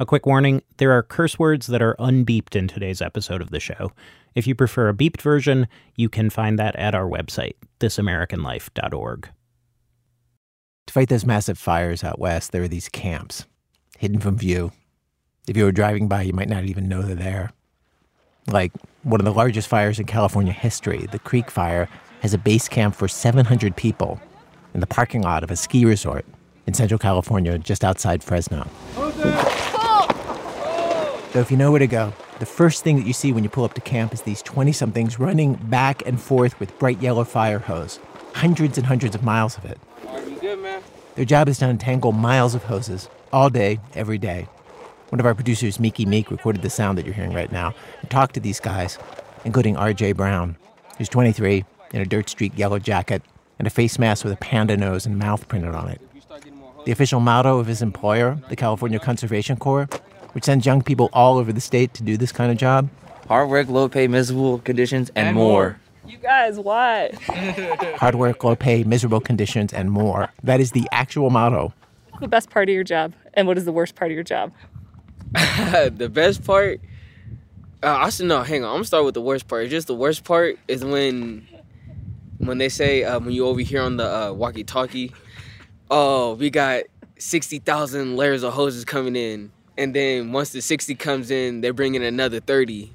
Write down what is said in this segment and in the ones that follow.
A quick warning there are curse words that are unbeeped in today's episode of the show. If you prefer a beeped version, you can find that at our website, thisamericanlife.org. To fight those massive fires out west, there are these camps, hidden from view. If you were driving by, you might not even know they're there. Like one of the largest fires in California history, the Creek Fire, has a base camp for 700 people in the parking lot of a ski resort in Central California, just outside Fresno. So if you know where to go, the first thing that you see when you pull up to camp is these 20 somethings running back and forth with bright yellow fire hose. Hundreds and hundreds of miles of it. Are you good, man? Their job is to untangle miles of hoses all day, every day. One of our producers, Miki Meek, recorded the sound that you're hearing right now and talked to these guys, including RJ Brown, who's 23, in a dirt streak yellow jacket and a face mask with a panda nose and mouth printed on it. The official motto of his employer, the California Conservation Corps, which sends young people all over the state to do this kind of job. Hard work, low pay, miserable conditions, and, and more. You guys, what? Hard work, low pay, miserable conditions, and more. That is the actual motto. What's the best part of your job? And what is the worst part of your job? the best part? Uh, I should no. Hang on. I'm gonna start with the worst part. Just the worst part is when, when they say um, when you over here on the uh, walkie-talkie, oh, we got sixty thousand layers of hoses coming in and then once the 60 comes in, they're bringing another 30.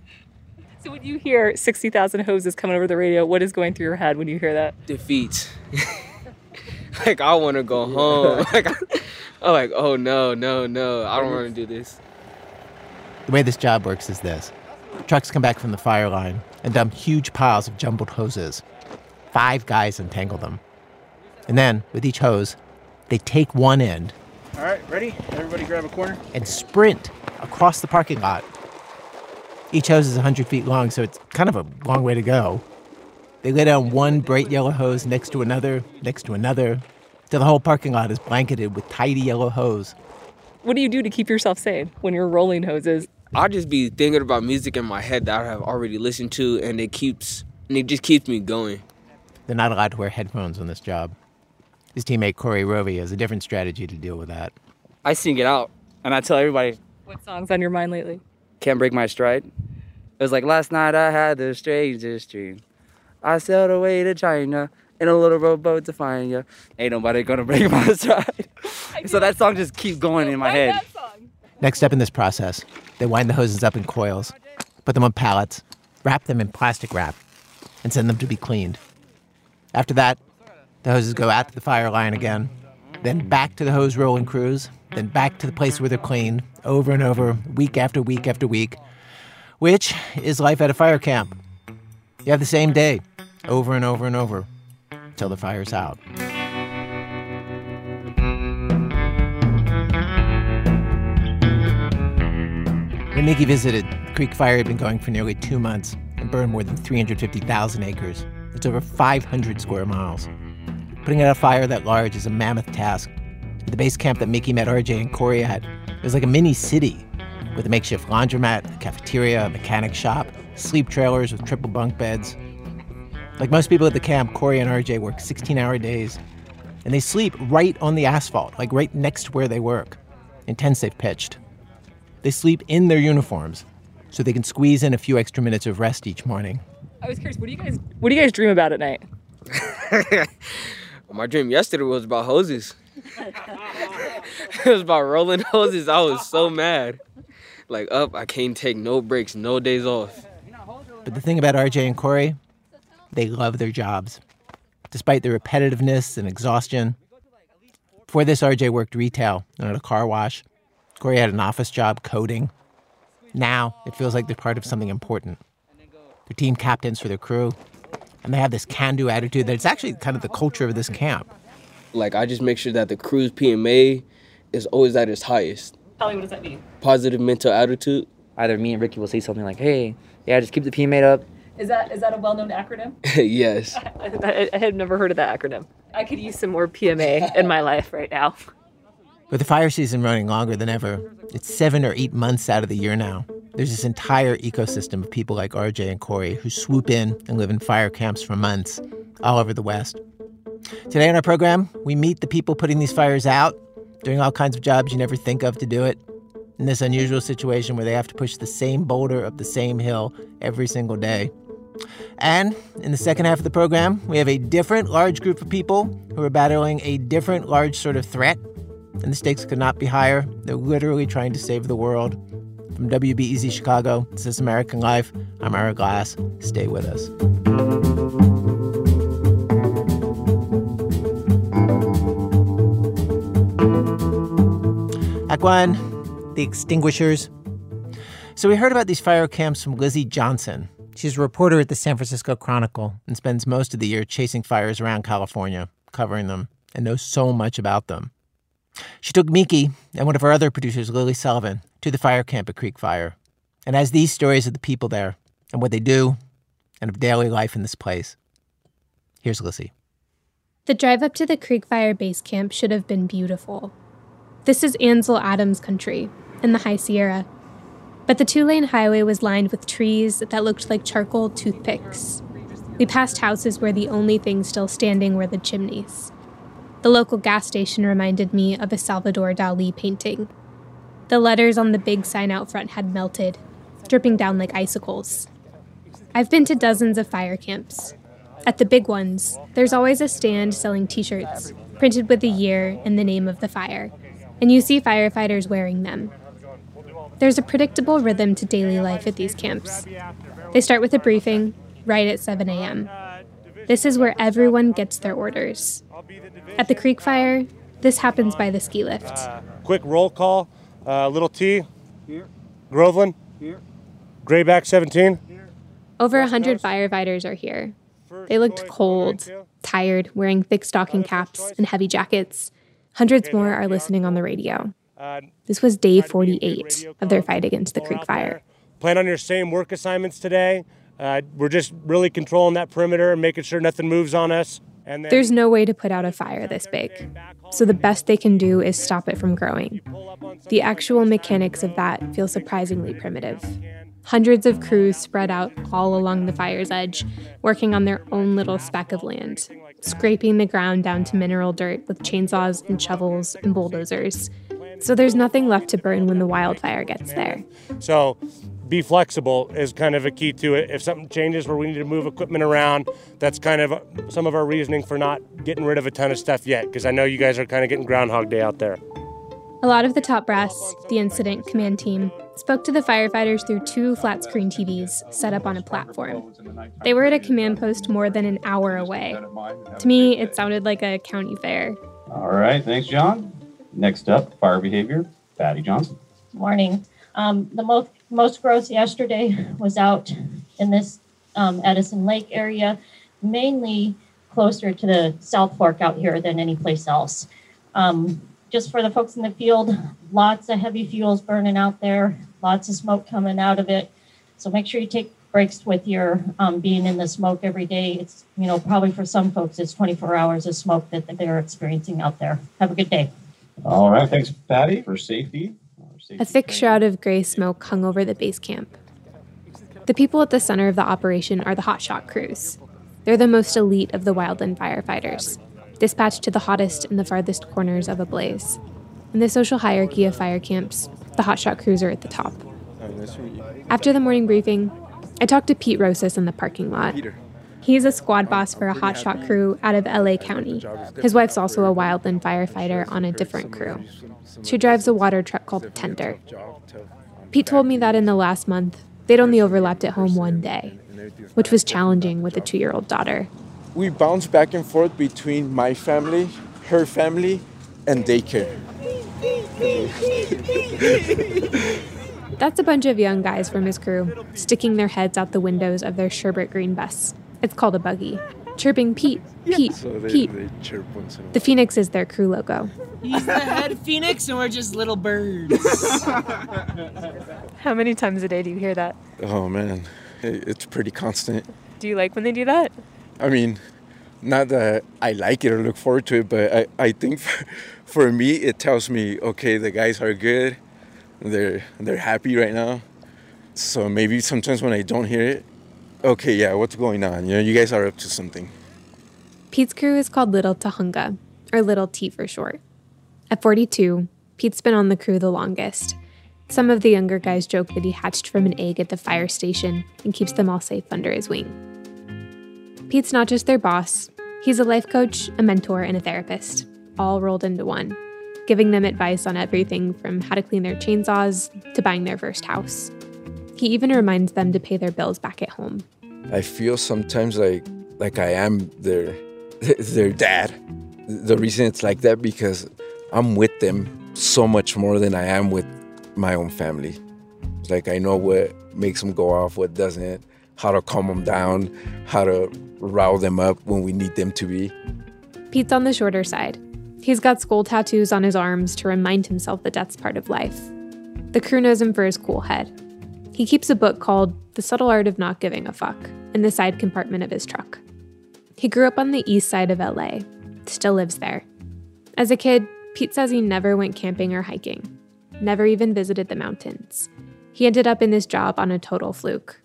So when you hear 60,000 hoses coming over the radio, what is going through your head when you hear that? Defeat. like I want to go home. like I'm like, oh no, no, no, I don't want to do this. The way this job works is this: trucks come back from the fire line and dump huge piles of jumbled hoses. Five guys untangle them, and then with each hose, they take one end all right, ready? Everybody grab a corner. And sprint across the parking lot. Each hose is 100 feet long, so it's kind of a long way to go. They lay down one bright yellow hose next to another, next to another, till the whole parking lot is blanketed with tidy yellow hose. What do you do to keep yourself sane when you're rolling hoses? I just be thinking about music in my head that I have already listened to, and it keeps, and it just keeps me going. They're not allowed to wear headphones on this job. His teammate Corey Rovey has a different strategy to deal with that. I sing it out, and I tell everybody. What song's on your mind lately? Can't break my stride. It was like last night I had the strangest dream. I sailed away to China in a little rowboat to find you. Ain't nobody gonna break my stride. so that song just keeps going in my head. Next step in this process, they wind the hoses up in coils, put them on pallets, wrap them in plastic wrap, and send them to be cleaned. After that, the hoses go out to the fire line again, then back to the hose rolling crews, then back to the place where they're cleaned, over and over, week after week after week, which is life at a fire camp. You have the same day, over and over and over, until the fire's out. When Miki visited, Creek Fire had been going for nearly two months and burned more than 350,000 acres. It's over 500 square miles. Putting out a fire that large is a mammoth task. The base camp that Miki met RJ and Corey at, it was like a mini city with a makeshift laundromat, a cafeteria, a mechanic shop, sleep trailers with triple bunk beds. Like most people at the camp, Corey and RJ work 16 hour days, and they sleep right on the asphalt, like right next to where they work, in tents they've pitched. They sleep in their uniforms so they can squeeze in a few extra minutes of rest each morning. I was curious, what do you guys what do you guys dream about at night? My dream yesterday was about hoses. it was about rolling hoses. I was so mad. Like up, I can't take no breaks, no days off. But the thing about RJ and Corey, they love their jobs. Despite the repetitiveness and exhaustion. Before this, RJ worked retail and at a car wash. Corey had an office job coding. Now, it feels like they're part of something important. They're team captains for their crew, and they have this can-do attitude that it's actually kind of the culture of this camp. Like I just make sure that the crew's PMA is always at its highest. Tell me what does that mean? Positive mental attitude. Either me and Ricky will say something like, "Hey, yeah, just keep the PMA up." Is that is that a well-known acronym? yes. I, I, I had never heard of that acronym. I could use some more PMA in my life right now. With the fire season running longer than ever, it's seven or eight months out of the year now. There's this entire ecosystem of people like RJ and Corey who swoop in and live in fire camps for months all over the West. Today on our program, we meet the people putting these fires out, doing all kinds of jobs you never think of to do it. in this unusual situation where they have to push the same boulder up the same hill every single day. And in the second half of the program, we have a different large group of people who are battling a different large sort of threat. And the stakes could not be higher. They're literally trying to save the world. From WBEZ Chicago, this is American Life. I'm Ira Glass. Stay with us. One, the extinguishers. So we heard about these fire camps from Lizzie Johnson. She's a reporter at the San Francisco Chronicle and spends most of the year chasing fires around California, covering them, and knows so much about them. She took Miki and one of our other producers, Lily Sullivan, to the fire camp at Creek Fire, and has these stories of the people there and what they do and of daily life in this place. Here's Lizzie. The drive up to the Creek Fire base camp should have been beautiful. This is Ansel Adams country in the High Sierra. But the two lane highway was lined with trees that looked like charcoal toothpicks. We passed houses where the only things still standing were the chimneys. The local gas station reminded me of a Salvador Dali painting. The letters on the big sign out front had melted, dripping down like icicles. I've been to dozens of fire camps. At the big ones, there's always a stand selling t shirts, printed with the year and the name of the fire, and you see firefighters wearing them. There's a predictable rhythm to daily life at these camps. They start with a briefing right at 7 a.m. This is where everyone gets their orders. At the Creek Fire, this happens by the ski lift. Uh, quick roll call. Uh, little T. Here. Groveland. Here. Grayback 17. Here. Over a 100 firefighters are here. They looked cold, tired, wearing thick stocking caps and heavy jackets. Hundreds more are listening on the radio. This was day 48 of their fight against the Creek Fire. Plan on your same work assignments today. Uh, we're just really controlling that perimeter and making sure nothing moves on us. And There's no way to put out a fire this big. So the best they can do is stop it from growing. The actual mechanics of that feel surprisingly primitive. Hundreds of crews spread out all along the fire's edge, working on their own little speck of land, scraping the ground down to mineral dirt with chainsaws and shovels and bulldozers. So there's nothing left to burn when the wildfire gets there. So be flexible is kind of a key to it. If something changes where we need to move equipment around, that's kind of some of our reasoning for not getting rid of a ton of stuff yet, because I know you guys are kind of getting Groundhog Day out there. A lot of the top brass, the incident command team, spoke to the firefighters through two flat screen TVs set up on a platform. They were at a command post more than an hour away. To me, it sounded like a county fair. All right, thanks, John. Next up, fire behavior, Patty Johnson. Morning. Um, the most most growth yesterday was out in this um, Edison Lake area, mainly closer to the South Fork out here than any place else. Um, just for the folks in the field, lots of heavy fuels burning out there, lots of smoke coming out of it. So make sure you take breaks with your um, being in the smoke every day. It's, you know, probably for some folks, it's 24 hours of smoke that, that they're experiencing out there. Have a good day. All right. Thanks, Patty, for safety. A thick shroud of gray smoke hung over the base camp. The people at the center of the operation are the hotshot crews. They're the most elite of the wildland firefighters, dispatched to the hottest and the farthest corners of a blaze. In the social hierarchy of fire camps, the hotshot crews are at the top. After the morning briefing, I talked to Pete Rosas in the parking lot. He's a squad boss for a hotshot crew out of LA County. His wife's also a wildland firefighter on a different crew. She drives a water truck called Tender. Pete told me that in the last month, they'd only overlapped at home one day, which was challenging with a two year old daughter. We bounce back and forth between my family, her family, and daycare. That's a bunch of young guys from his crew, sticking their heads out the windows of their sherbet green bus. It's called a buggy. Chirping Pete, Pete, so they, Pete. They the phoenix is their crew logo. He's the head phoenix, and we're just little birds. How many times a day do you hear that? Oh man, it's pretty constant. Do you like when they do that? I mean, not that I like it or look forward to it, but I, I think for, for me, it tells me, okay, the guys are good they're they're happy right now. So maybe sometimes when I don't hear it, okay, yeah, what's going on? You know, you guys are up to something. Pete's crew is called Little Tujunga, or Little T for short. At 42, Pete's been on the crew the longest. Some of the younger guys joke that he hatched from an egg at the fire station and keeps them all safe under his wing. Pete's not just their boss, he's a life coach, a mentor, and a therapist, all rolled into one, giving them advice on everything from how to clean their chainsaws to buying their first house. He even reminds them to pay their bills back at home. I feel sometimes like like I am their their dad. The reason it's like that because I'm with them so much more than I am with my own family. Like I know what makes them go off, what doesn't, how to calm them down, how to rile them up when we need them to be. Pete's on the shorter side. He's got skull tattoos on his arms to remind himself that that's part of life. The crew knows him for his cool head. He keeps a book called The Subtle Art of Not Giving a Fuck in the side compartment of his truck. He grew up on the east side of LA, still lives there. As a kid, Pete says he never went camping or hiking, never even visited the mountains. He ended up in this job on a total fluke.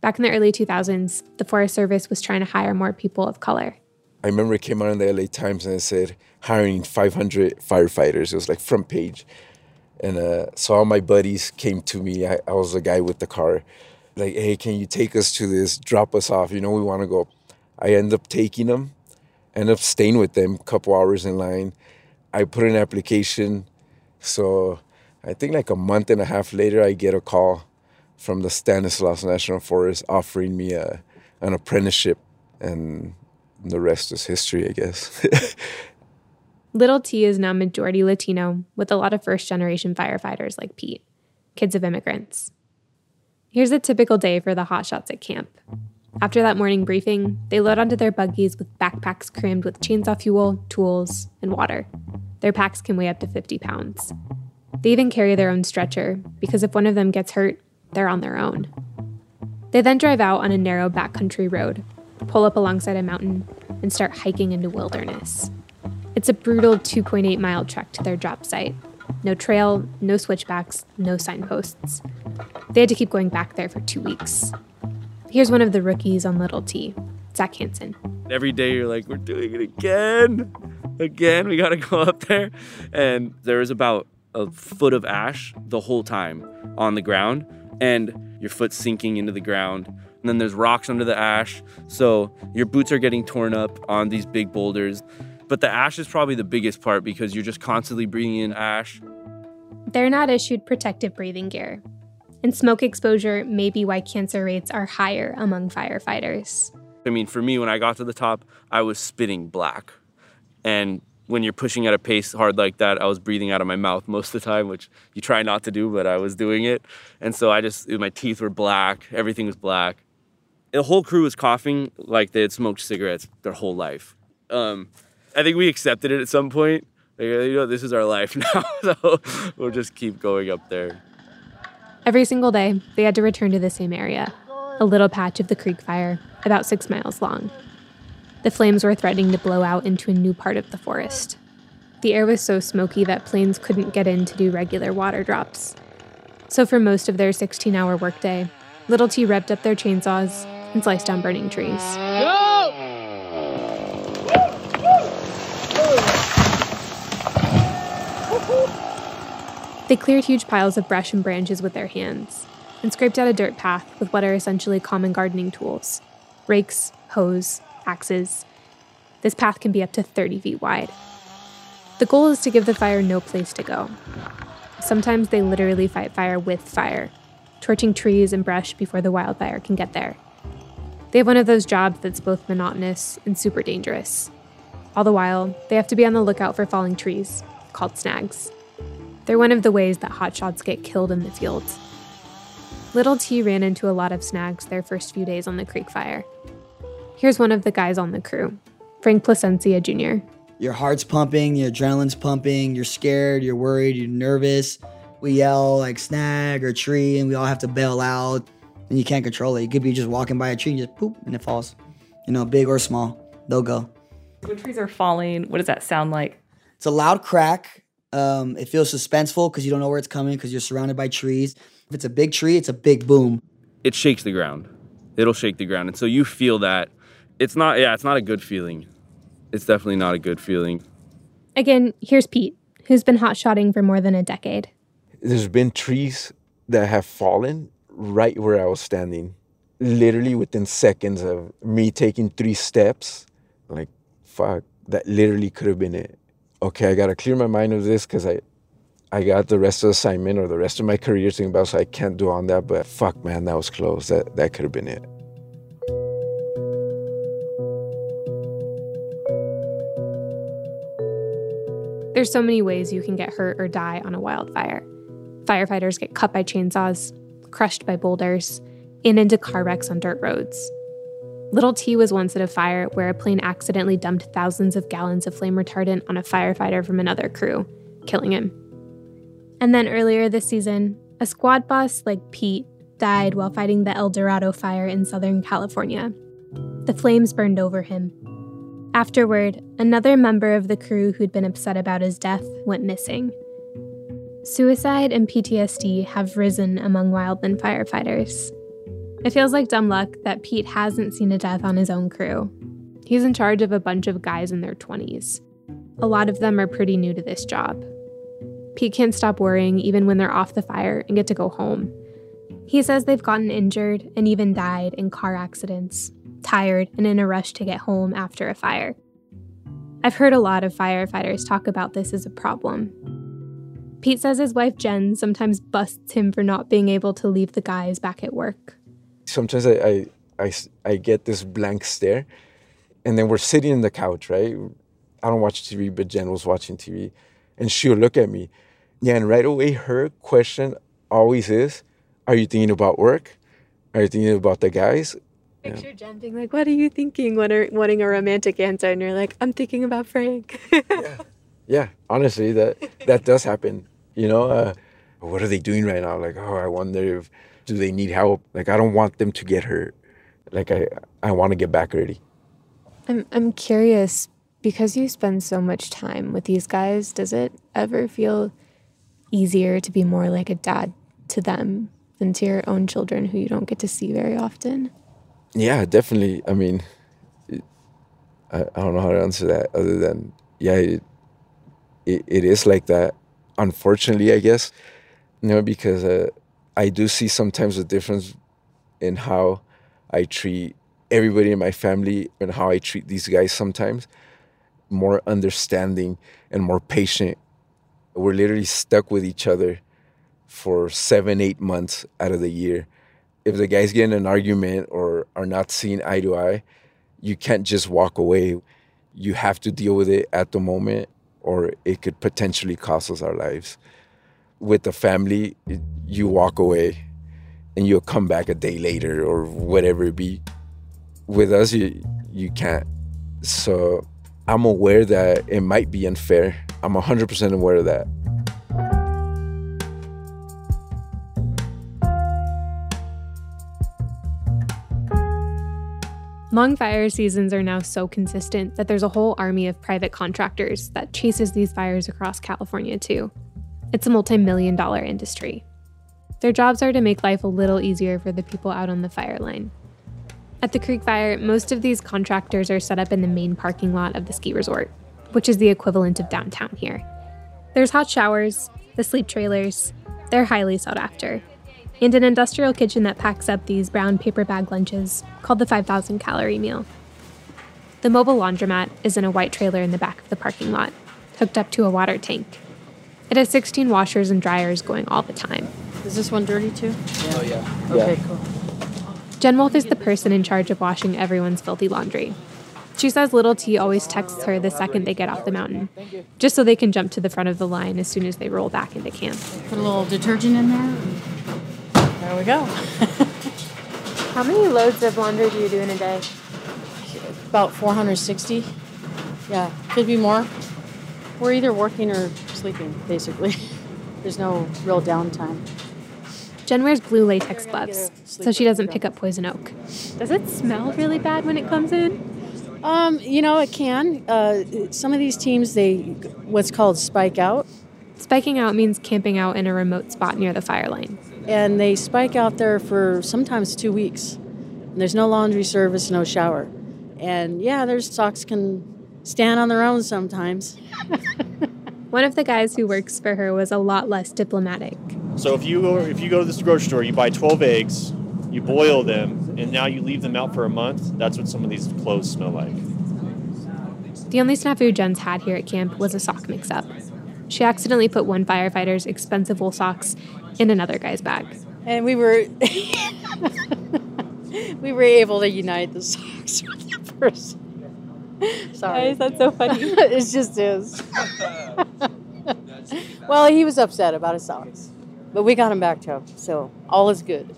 Back in the early 2000s, the Forest Service was trying to hire more people of color. I remember it came out in the LA Times and it said hiring 500 firefighters. It was like front page. And uh, so all my buddies came to me. I, I was the guy with the car. Like, hey, can you take us to this? Drop us off. You know, we want to go. I end up taking them, end up staying with them a couple hours in line. I put an application. So I think like a month and a half later, I get a call from the Stanislaus National Forest offering me a, an apprenticeship. And the rest is history, I guess. Little T is now majority Latino, with a lot of first generation firefighters like Pete, kids of immigrants. Here's a typical day for the hotshots at camp. After that morning briefing, they load onto their buggies with backpacks crammed with chainsaw fuel, tools, and water. Their packs can weigh up to 50 pounds. They even carry their own stretcher, because if one of them gets hurt, they're on their own. They then drive out on a narrow backcountry road, pull up alongside a mountain, and start hiking into wilderness. It's a brutal 2.8 mile trek to their job site. No trail, no switchbacks, no signposts. They had to keep going back there for two weeks. Here's one of the rookies on Little T, Zach Hansen. Every day you're like, we're doing it again. Again, we gotta go up there. And there was about a foot of ash the whole time on the ground, and your foot's sinking into the ground. And then there's rocks under the ash. So your boots are getting torn up on these big boulders. But the ash is probably the biggest part because you're just constantly breathing in ash. They're not issued protective breathing gear. And smoke exposure may be why cancer rates are higher among firefighters. I mean, for me, when I got to the top, I was spitting black. And when you're pushing at a pace hard like that, I was breathing out of my mouth most of the time, which you try not to do, but I was doing it. And so I just, my teeth were black, everything was black. The whole crew was coughing like they had smoked cigarettes their whole life. Um, I think we accepted it at some point. Like, you know, this is our life now, so we'll just keep going up there. Every single day, they had to return to the same area, a little patch of the creek fire, about six miles long. The flames were threatening to blow out into a new part of the forest. The air was so smoky that planes couldn't get in to do regular water drops. So, for most of their 16 hour workday, Little T revved up their chainsaws and sliced down burning trees. They cleared huge piles of brush and branches with their hands and scraped out a dirt path with what are essentially common gardening tools rakes, hoes, axes. This path can be up to 30 feet wide. The goal is to give the fire no place to go. Sometimes they literally fight fire with fire, torching trees and brush before the wildfire can get there. They have one of those jobs that's both monotonous and super dangerous. All the while, they have to be on the lookout for falling trees, called snags. They're one of the ways that hotshots get killed in the fields. Little T ran into a lot of snags their first few days on the creek fire. Here's one of the guys on the crew, Frank Placencia Jr. Your heart's pumping, your adrenaline's pumping, you're scared, you're worried, you're nervous. We yell like snag or tree, and we all have to bail out, and you can't control it. You could be just walking by a tree and just poop, and it falls. You know, big or small, they'll go. When trees are falling, what does that sound like? It's a loud crack. Um, it feels suspenseful because you don't know where it's coming because you're surrounded by trees. If it's a big tree, it's a big boom. It shakes the ground. It'll shake the ground. And so you feel that. It's not, yeah, it's not a good feeling. It's definitely not a good feeling. Again, here's Pete, who's been hot shotting for more than a decade. there's been trees that have fallen right where I was standing, literally within seconds of me taking three steps. Like, fuck, that literally could have been it. Okay, I gotta clear my mind of this because I, I got the rest of the assignment or the rest of my career thinking about, so I can't do on that. But fuck, man, that was close. That that could have been it. There's so many ways you can get hurt or die on a wildfire. Firefighters get cut by chainsaws, crushed by boulders, and into car wrecks on dirt roads. Little T was once at a fire where a plane accidentally dumped thousands of gallons of flame retardant on a firefighter from another crew, killing him. And then earlier this season, a squad boss like Pete died while fighting the El Dorado fire in Southern California. The flames burned over him. Afterward, another member of the crew who'd been upset about his death went missing. Suicide and PTSD have risen among wildland firefighters. It feels like dumb luck that Pete hasn't seen a death on his own crew. He's in charge of a bunch of guys in their 20s. A lot of them are pretty new to this job. Pete can't stop worrying even when they're off the fire and get to go home. He says they've gotten injured and even died in car accidents, tired and in a rush to get home after a fire. I've heard a lot of firefighters talk about this as a problem. Pete says his wife Jen sometimes busts him for not being able to leave the guys back at work. Sometimes I, I, I, I get this blank stare, and then we're sitting in the couch, right? I don't watch TV, but Jen was watching TV, and she'll look at me. Yeah, and right away, her question always is, Are you thinking about work? Are you thinking about the guys? Picture Jen being like, What are you thinking when are, wanting a romantic answer? And you're like, I'm thinking about Frank. yeah honestly that that does happen you know uh, what are they doing right now like oh i wonder if do they need help like i don't want them to get hurt like i i want to get back ready. I'm, I'm curious because you spend so much time with these guys, does it ever feel easier to be more like a dad to them than to your own children who you don't get to see very often? yeah definitely i mean I, I don't know how to answer that other than yeah it, it, it is like that unfortunately i guess you know because uh, i do see sometimes a difference in how i treat everybody in my family and how i treat these guys sometimes. More understanding and more patient. We're literally stuck with each other for seven eight months out of the year. If the guys get in an argument or are not seeing eye to eye you can't just walk away. You have to deal with it at the moment or it could potentially cost us our lives. With the family, you walk away and you'll come back a day later or whatever it be. With us, you, you can't. So I'm aware that it might be unfair. I'm 100% aware of that. Long fire seasons are now so consistent that there's a whole army of private contractors that chases these fires across California, too. It's a multi million dollar industry. Their jobs are to make life a little easier for the people out on the fire line. At the Creek Fire, most of these contractors are set up in the main parking lot of the ski resort, which is the equivalent of downtown here. There's hot showers, the sleep trailers, they're highly sought after, and an industrial kitchen that packs up these brown paper bag lunches called the 5,000 calorie meal. The mobile laundromat is in a white trailer in the back of the parking lot, hooked up to a water tank. It has 16 washers and dryers going all the time. Is this one dirty too? Oh, yeah. Okay, cool. Jen Wolf is the person in charge of washing everyone's filthy laundry. She says Little T always texts her the second they get off the mountain, just so they can jump to the front of the line as soon as they roll back into camp. Put a little detergent in there. There we go. How many loads of laundry do you do in a day? About 460. Yeah, could be more. We're either working or sleeping, basically. There's no real downtime. Jen wears blue latex gloves so she doesn't pick up poison oak. Does it smell really bad when it comes in? Um, you know, it can. Uh, some of these teams, they what's called spike out, Spiking out means camping out in a remote spot near the fire line. and they spike out there for sometimes two weeks. And there's no laundry service, no shower. And yeah, there's socks can stand on their own sometimes. One of the guys who works for her was a lot less diplomatic. So if you go if you go to this grocery store, you buy 12 eggs, you boil them, and now you leave them out for a month. That's what some of these clothes smell like. The only snafu Jens had here at camp was a sock mix up. She accidentally put one firefighter's expensive wool socks in another guy's bag. And we were we were able to unite the socks with the person. Sorry. Why is that so funny? it just is. well, he was upset about his socks, but we got him back to him, so all is good.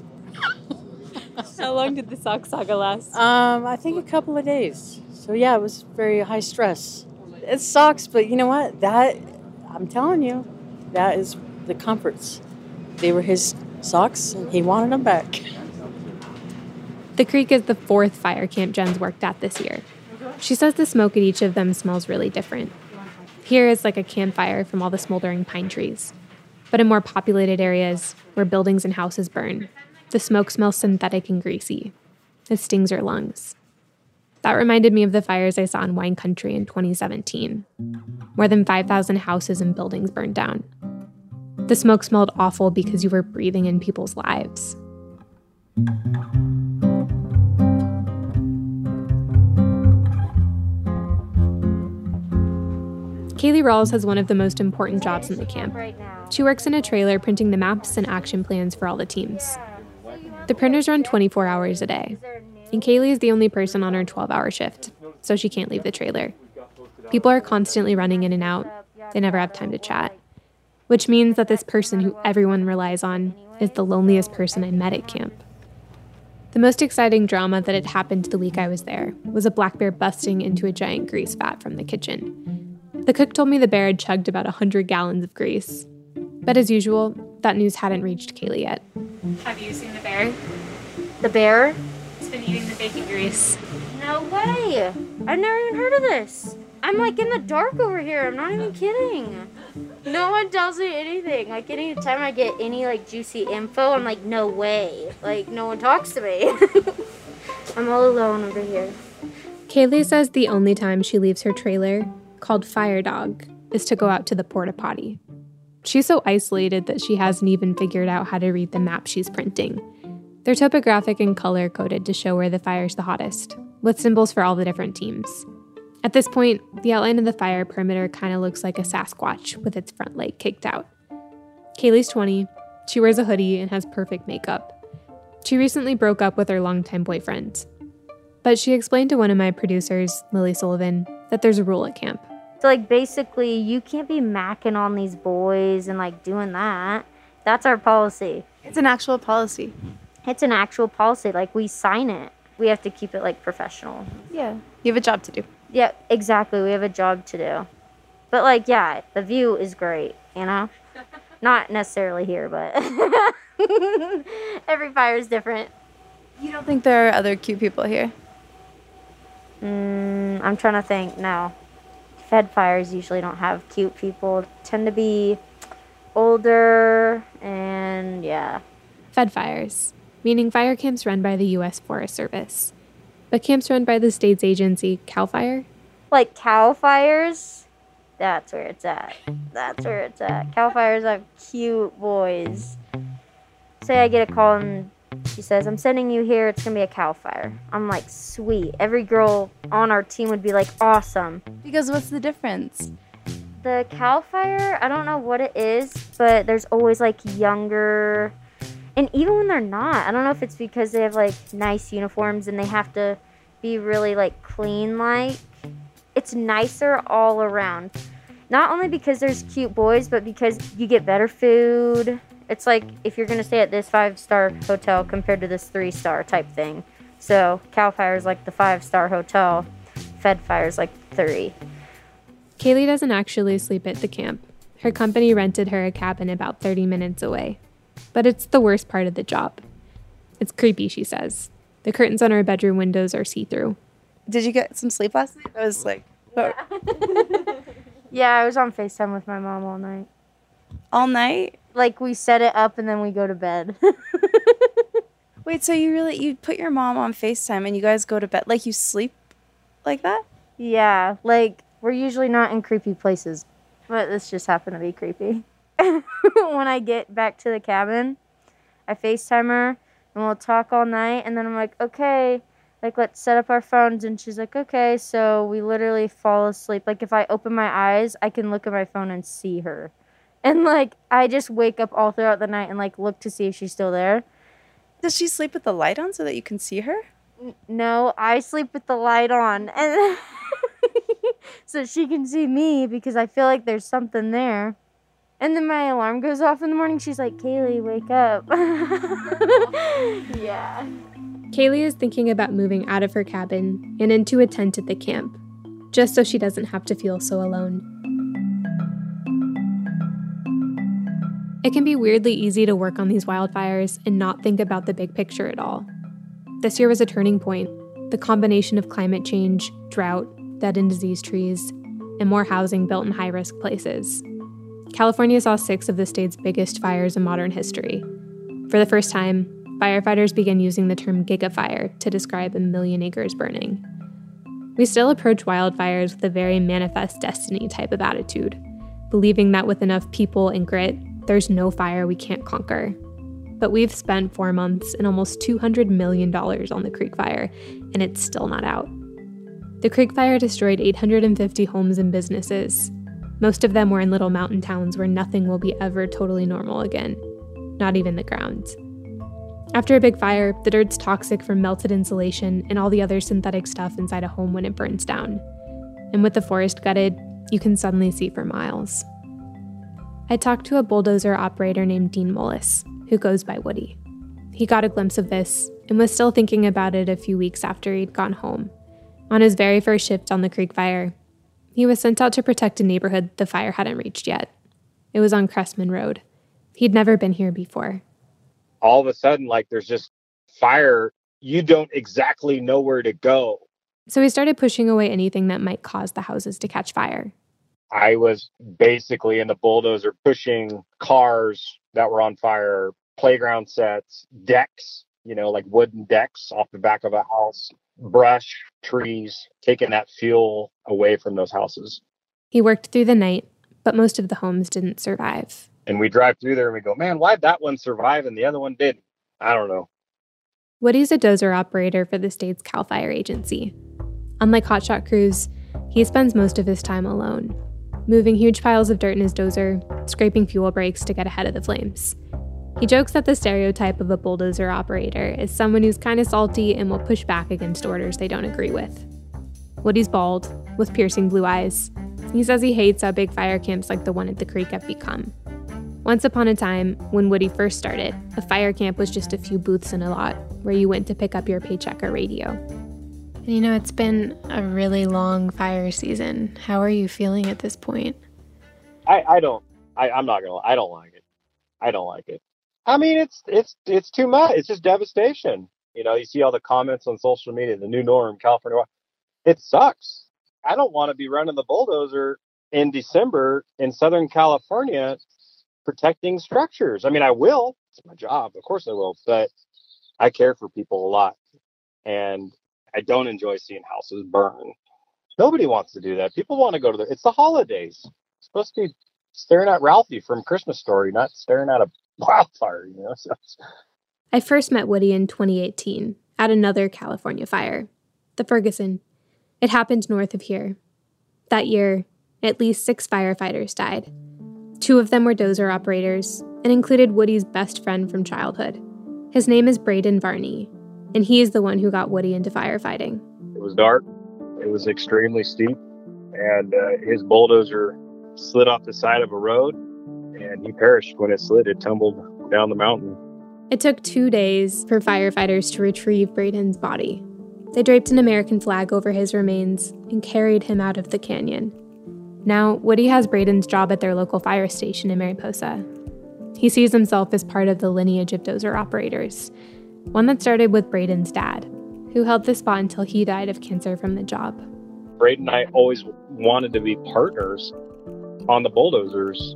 How long did the sock saga last? Um, I think a couple of days. So yeah, it was very high stress. It sucks, but you know what? That I'm telling you, that is the comforts. They were his socks, and he wanted them back. The creek is the fourth fire camp Jens worked at this year. She says the smoke at each of them smells really different. Here is like a campfire from all the smoldering pine trees. But in more populated areas, where buildings and houses burn, the smoke smells synthetic and greasy. It stings your lungs. That reminded me of the fires I saw in wine country in 2017. More than 5,000 houses and buildings burned down. The smoke smelled awful because you were breathing in people's lives. Kaylee Rawls has one of the most important jobs in the camp. She works in a trailer printing the maps and action plans for all the teams. The printers run 24 hours a day, and Kaylee is the only person on her 12 hour shift, so she can't leave the trailer. People are constantly running in and out, they never have time to chat, which means that this person who everyone relies on is the loneliest person I met at camp. The most exciting drama that had happened the week I was there was a black bear busting into a giant grease vat from the kitchen. The cook told me the bear had chugged about 100 gallons of grease. But as usual, that news hadn't reached Kaylee yet. Have you seen the bear? The bear? It's been eating the bacon grease. No way! I've never even heard of this. I'm like in the dark over here. I'm not even kidding. No one tells me anything. Like anytime I get any like juicy info, I'm like, no way. Like no one talks to me. I'm all alone over here. Kaylee says the only time she leaves her trailer, called Fire Dog, is to go out to the porta potty. She's so isolated that she hasn't even figured out how to read the map she's printing. They're topographic and color coded to show where the fire's the hottest, with symbols for all the different teams. At this point, the outline of the fire perimeter kind of looks like a Sasquatch with its front leg kicked out. Kaylee's 20. She wears a hoodie and has perfect makeup. She recently broke up with her longtime boyfriend. But she explained to one of my producers, Lily Sullivan, that there's a rule at camp. So like basically, you can't be macking on these boys and like doing that. That's our policy. It's an actual policy. It's an actual policy. Like we sign it. We have to keep it like professional. Yeah. You have a job to do. Yeah, exactly. We have a job to do. But like, yeah, the view is great, you know? Not necessarily here, but every fire is different. You don't think there are other cute people here? Mm, I'm trying to think. No. Fed fires usually don't have cute people. Tend to be older and yeah. Fed fires, meaning fire camps run by the U.S. Forest Service. But camps run by the state's agency, CAL FIRE? Like cow fires, that's where it's at. That's where it's at. Cow fires have cute boys. Say I get a call and she says, I'm sending you here. It's going to be a cow fire. I'm like, sweet. Every girl on our team would be like, awesome. Because what's the difference? The cow fire, I don't know what it is, but there's always like younger. And even when they're not, I don't know if it's because they have like nice uniforms and they have to be really like clean like. It's nicer all around. Not only because there's cute boys, but because you get better food. It's like if you're gonna stay at this five star hotel compared to this three star type thing. So Cal Fire is like the five star hotel, Fed Fire is like three. Kaylee doesn't actually sleep at the camp. Her company rented her a cabin about 30 minutes away. But it's the worst part of the job. It's creepy, she says. The curtains on her bedroom windows are see through. Did you get some sleep last night? I was like, oh. Yeah, I was on FaceTime with my mom all night. All night. Like we set it up and then we go to bed. Wait, so you really you put your mom on FaceTime and you guys go to bed like you sleep like that? yeah, like we're usually not in creepy places. but this just happened to be creepy. when I get back to the cabin, I FaceTime her and we'll talk all night. And then I'm like, okay, like let's set up our phones. And she's like, okay. So we literally fall asleep. Like if I open my eyes, I can look at my phone and see her. And like I just wake up all throughout the night and like look to see if she's still there. Does she sleep with the light on so that you can see her? N- No, I sleep with the light on and so she can see me because I feel like there's something there. And then my alarm goes off in the morning. She's like, Kaylee, wake up. yeah. Kaylee is thinking about moving out of her cabin and into a tent at the camp, just so she doesn't have to feel so alone. It can be weirdly easy to work on these wildfires and not think about the big picture at all. This year was a turning point. The combination of climate change, drought, dead and diseased trees, and more housing built in high risk places. California saw six of the state's biggest fires in modern history. For the first time, firefighters began using the term gigafire to describe a million acres burning. We still approach wildfires with a very manifest destiny type of attitude, believing that with enough people and grit, there's no fire we can't conquer. But we've spent four months and almost $200 million on the Creek Fire, and it's still not out. The Creek Fire destroyed 850 homes and businesses. Most of them were in little mountain towns where nothing will be ever totally normal again, not even the ground. After a big fire, the dirt's toxic from melted insulation and all the other synthetic stuff inside a home when it burns down. And with the forest gutted, you can suddenly see for miles. I talked to a bulldozer operator named Dean Mullis, who goes by Woody. He got a glimpse of this and was still thinking about it a few weeks after he'd gone home. On his very first shift on the Creek Fire, he was sent out to protect a neighborhood the fire hadn't reached yet. It was on Cressman Road. He'd never been here before. all of a sudden like there's just fire you don't exactly know where to go So he started pushing away anything that might cause the houses to catch fire. I was basically in the bulldozer pushing cars that were on fire playground sets decks you know like wooden decks off the back of a house brush trees taking that fuel away from those houses He worked through the night, but most of the homes didn't survive. and we drive through there and we go man why'd that one survive and the other one didn't i don't know Woody's a dozer operator for the state's CAL FIRE agency. Unlike hotshot crews, he spends most of his time alone, moving huge piles of dirt in his dozer, scraping fuel breaks to get ahead of the flames. He jokes that the stereotype of a bulldozer operator is someone who's kind of salty and will push back against orders they don't agree with. Woody's bald, with piercing blue eyes. He says he hates how big fire camps like the one at the creek have become. Once upon a time, when Woody first started, a fire camp was just a few booths in a lot where you went to pick up your paycheck or radio. You know, it's been a really long fire season. How are you feeling at this point? I, I don't I, I'm not gonna I don't like it. I don't like it. I mean it's it's it's too much. It's just devastation. You know, you see all the comments on social media, the new norm, California. It sucks. I don't want to be running the bulldozer in December in Southern California protecting structures. I mean I will. It's my job, of course I will, but I care for people a lot. And I don't enjoy seeing houses burn. Nobody wants to do that. People want to go to the it's the holidays. It's supposed to be staring at Ralphie from Christmas Story, not staring at a wildfire, you know. So I first met Woody in 2018 at another California fire, the Ferguson. It happened north of here. That year, at least six firefighters died. Two of them were dozer operators and included Woody's best friend from childhood. His name is Braden Varney, and he is the one who got Woody into firefighting. it was dark. It was extremely steep, and uh, his bulldozer slid off the side of a road, and he perished when it slid. It tumbled down the mountain. It took two days for firefighters to retrieve Braden's body. They draped an American flag over his remains and carried him out of the canyon. Now, Woody has Braden's job at their local fire station in Mariposa. He sees himself as part of the lineage of dozer operators, one that started with Braden's dad, who held the spot until he died of cancer from the job. Braden and I always wanted to be partners on the bulldozers.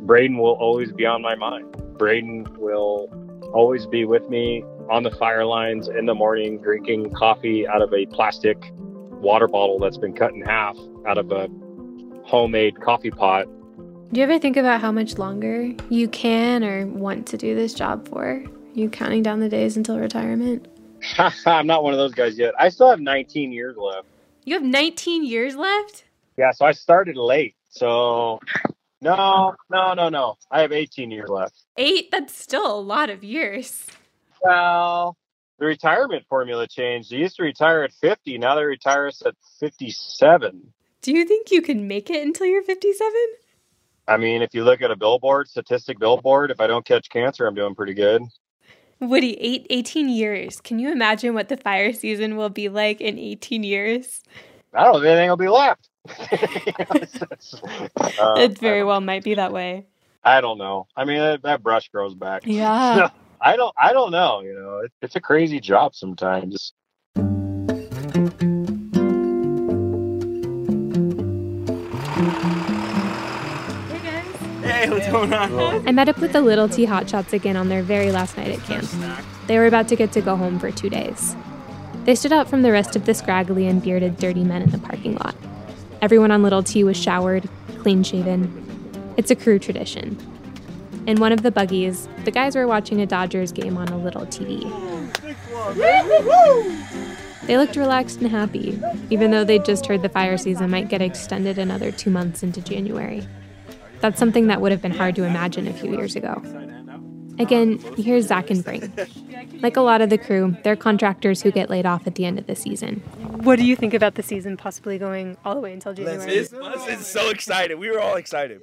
Braden will always be on my mind. Braden will always be with me on the fire lines in the morning, drinking coffee out of a plastic water bottle that's been cut in half out of a homemade coffee pot. Do you ever think about how much longer you can or want to do this job for? You counting down the days until retirement? I'm not one of those guys yet. I still have 19 years left. You have 19 years left? Yeah, so I started late. So no, no, no, no. I have 18 years left. Eight? That's still a lot of years. Well, the retirement formula changed. They used to retire at 50. Now they retire us at 57. Do you think you can make it until you're 57? I mean, if you look at a billboard, statistic billboard, if I don't catch cancer, I'm doing pretty good. Woody, eight, 18 years. Can you imagine what the fire season will be like in 18 years? I don't know if anything will be left. Uh, it very well might be that way. I don't know. I mean, that, that brush grows back. Yeah. I don't. I don't know. You know, it, it's a crazy job sometimes. What's going on? I met up with the Little T Hotshots again on their very last night at camp. They were about to get to go home for two days. They stood out from the rest of the scraggly and bearded dirty men in the parking lot. Everyone on Little T was showered, clean shaven. It's a crew tradition. In one of the buggies, the guys were watching a Dodgers game on a little TV. They looked relaxed and happy, even though they'd just heard the fire season might get extended another two months into January. That's something that would have been hard to imagine a few years ago. Again, here's Zach and Brink. Like a lot of the crew, they're contractors who get laid off at the end of the season. What do you think about the season possibly going all the way until January? It's, it's so excited. We were all excited.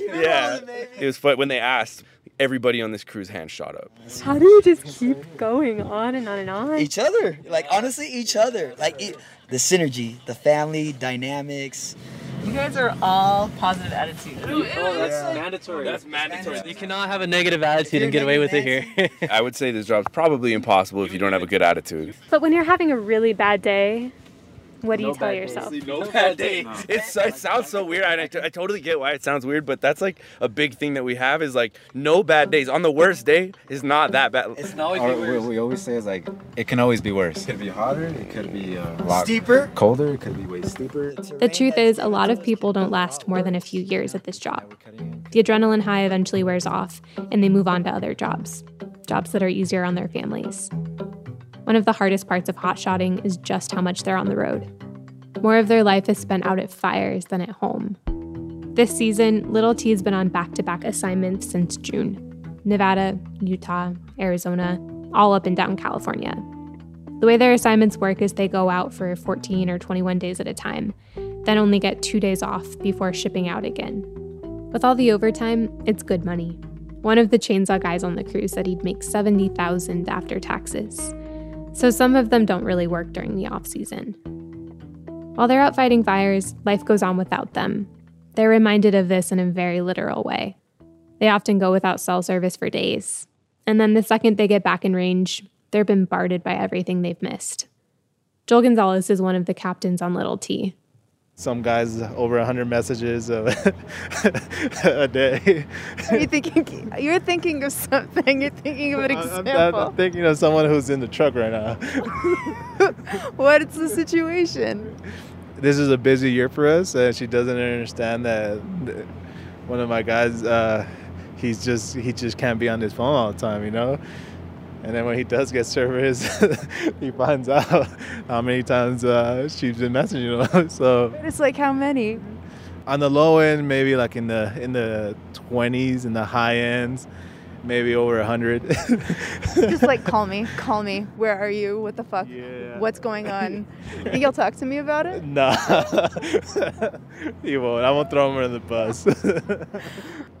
yeah, it was fun when they asked. Everybody on this crew's hand shot up. How do you just keep going on and on and on? Each other. Like, honestly, each other. Like, it, the synergy, the family dynamics. You guys are all positive attitude. Oh, oh, that's mandatory. That's mandatory. You cannot have a negative attitude and get away with it here. I would say this job's probably impossible if you don't have a good attitude. But when you're having a really bad day, what do you tell yourself? No bad days. It's, it sounds so weird. and I, I totally get why it sounds weird, but that's like a big thing that we have is like no bad days. On the worst day, it's not that bad. It's not Or what we always say is like, it can always be worse. It could be hotter. It could be uh, a lot Steeper? colder. It could be way steeper. The truth is, a lot of people don't last more than a few years at this job. The adrenaline high eventually wears off, and they move on to other jobs, jobs that are easier on their families. One of the hardest parts of hot shotting is just how much they're on the road. More of their life is spent out at fires than at home. This season, Little T's been on back to back assignments since June Nevada, Utah, Arizona, all up and down California. The way their assignments work is they go out for 14 or 21 days at a time, then only get two days off before shipping out again. With all the overtime, it's good money. One of the chainsaw guys on the crew said he'd make 70,000 after taxes. So some of them don't really work during the off season. While they're out fighting fires, life goes on without them. They're reminded of this in a very literal way. They often go without cell service for days. And then the second they get back in range, they're bombarded by everything they've missed. Joel Gonzalez is one of the captains on Little T. Some guys over 100 messages a, a day. Are you thinking? You're thinking of something. You're thinking of an I'm- I'm, example. I'm thinking of someone who's in the truck right now. What's the situation? this is a busy year for us, and she doesn't understand that one of my guys, uh, he's just he just can't be on his phone all the time, you know. And then when he does get service, he finds out how many times uh, she's been messaging him. so It's like how many? on the low end, maybe like in the in the 20s, in the high ends, maybe over a 100. Just like call me, call me. Where are you? What the fuck? What's going on? Think you'll talk to me about it? Nah, he won't. I won't throw him under the bus.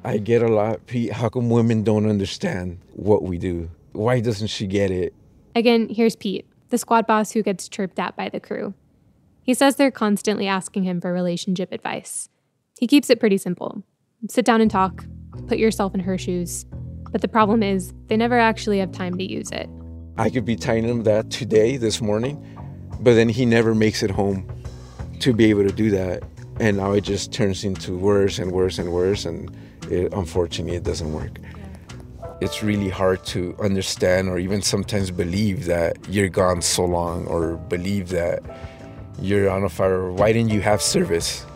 I get a lot, Pete. How come women don't understand what we do? Why doesn't she get it? Again, here's Pete, the squad boss who gets chirped at by the crew. He says they're constantly asking him for relationship advice. He keeps it pretty simple sit down and talk, put yourself in her shoes. But the problem is, they never actually have time to use it. I could be telling him that today, this morning, but then he never makes it home to be able to do that. And now it just turns into worse and worse and worse. And it, unfortunately, it doesn't work. It's really hard to understand or even sometimes believe that you're gone so long or believe that you're on a fire. Why didn't you have service?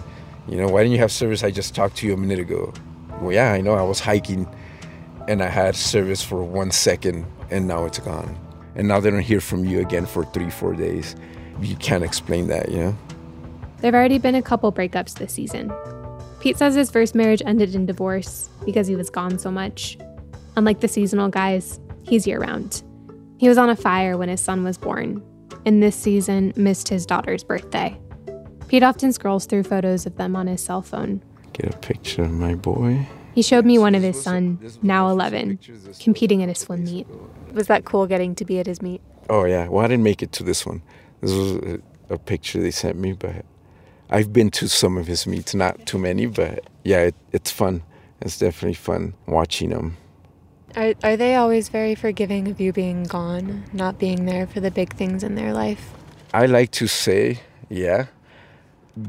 You know, why didn't you have service? I just talked to you a minute ago. Well, yeah, I know. I was hiking and I had service for one second and now it's gone. And now they don't hear from you again for three, four days. You can't explain that, you know? There have already been a couple breakups this season. Pete says his first marriage ended in divorce because he was gone so much. Unlike the seasonal guys, he's year round. He was on a fire when his son was born, and this season missed his daughter's birthday. Pete often scrolls through photos of them on his cell phone. Get a picture of my boy. He showed me one of his son, now 11, competing at a swim meet. Was that cool getting to be at his meet? Oh, yeah. Well, I didn't make it to this one. This was a, a picture they sent me, but I've been to some of his meets, not too many, but yeah, it, it's fun. It's definitely fun watching them. Are, are they always very forgiving of you being gone, not being there for the big things in their life? I like to say, yeah,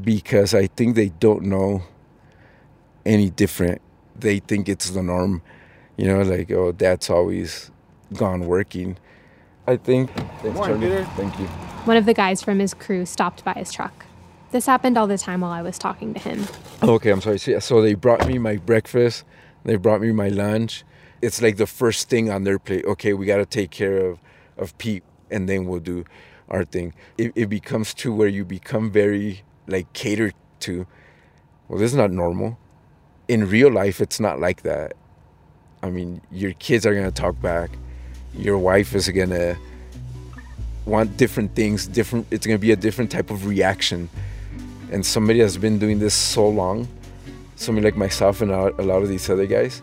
because I think they don't know any different. They think it's the norm, you know, like, oh, dad's always gone working. I think. Thanks, Morning, Charlie. Peter. Thank you. One of the guys from his crew stopped by his truck. This happened all the time while I was talking to him. Okay, I'm sorry. So, so they brought me my breakfast, they brought me my lunch. It's like the first thing on their plate. Okay, we got to take care of, of Pete, and then we'll do our thing. It, it becomes to where you become very like catered to. Well, this is not normal. In real life, it's not like that. I mean, your kids are gonna talk back. Your wife is gonna want different things. Different. It's gonna be a different type of reaction. And somebody has been doing this so long, somebody like myself and a a lot of these other guys,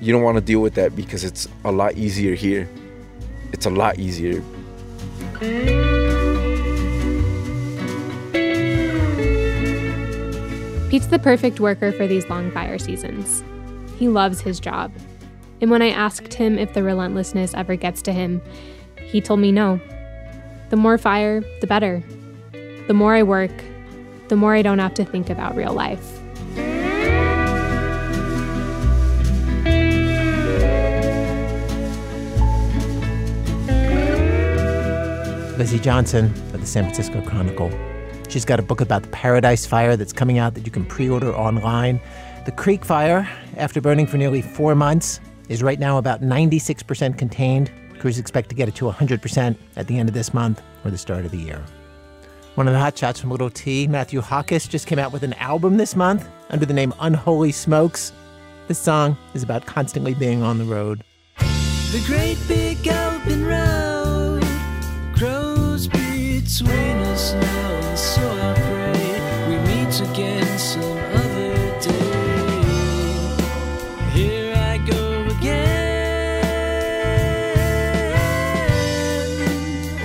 you don't want to deal with that because it's a lot easier here. It's a lot easier. Pete's the perfect worker for these long fire seasons. He loves his job. And when I asked him if the relentlessness ever gets to him, he told me no. The more fire, the better. The more I work, the more I don't have to think about real life. Lizzie Johnson of the San Francisco Chronicle. She's got a book about the Paradise Fire that's coming out that you can pre order online. The Creek Fire, after burning for nearly four months, is right now about 96% contained. Crews expect to get it to 100% at the end of this month or the start of the year. One of the hotshots from Little T, Matthew Hawkes, just came out with an album this month under the name Unholy Smokes. This song is about constantly being on the road. The great big between us now, and so I pray we meet again some other day. Here I go again,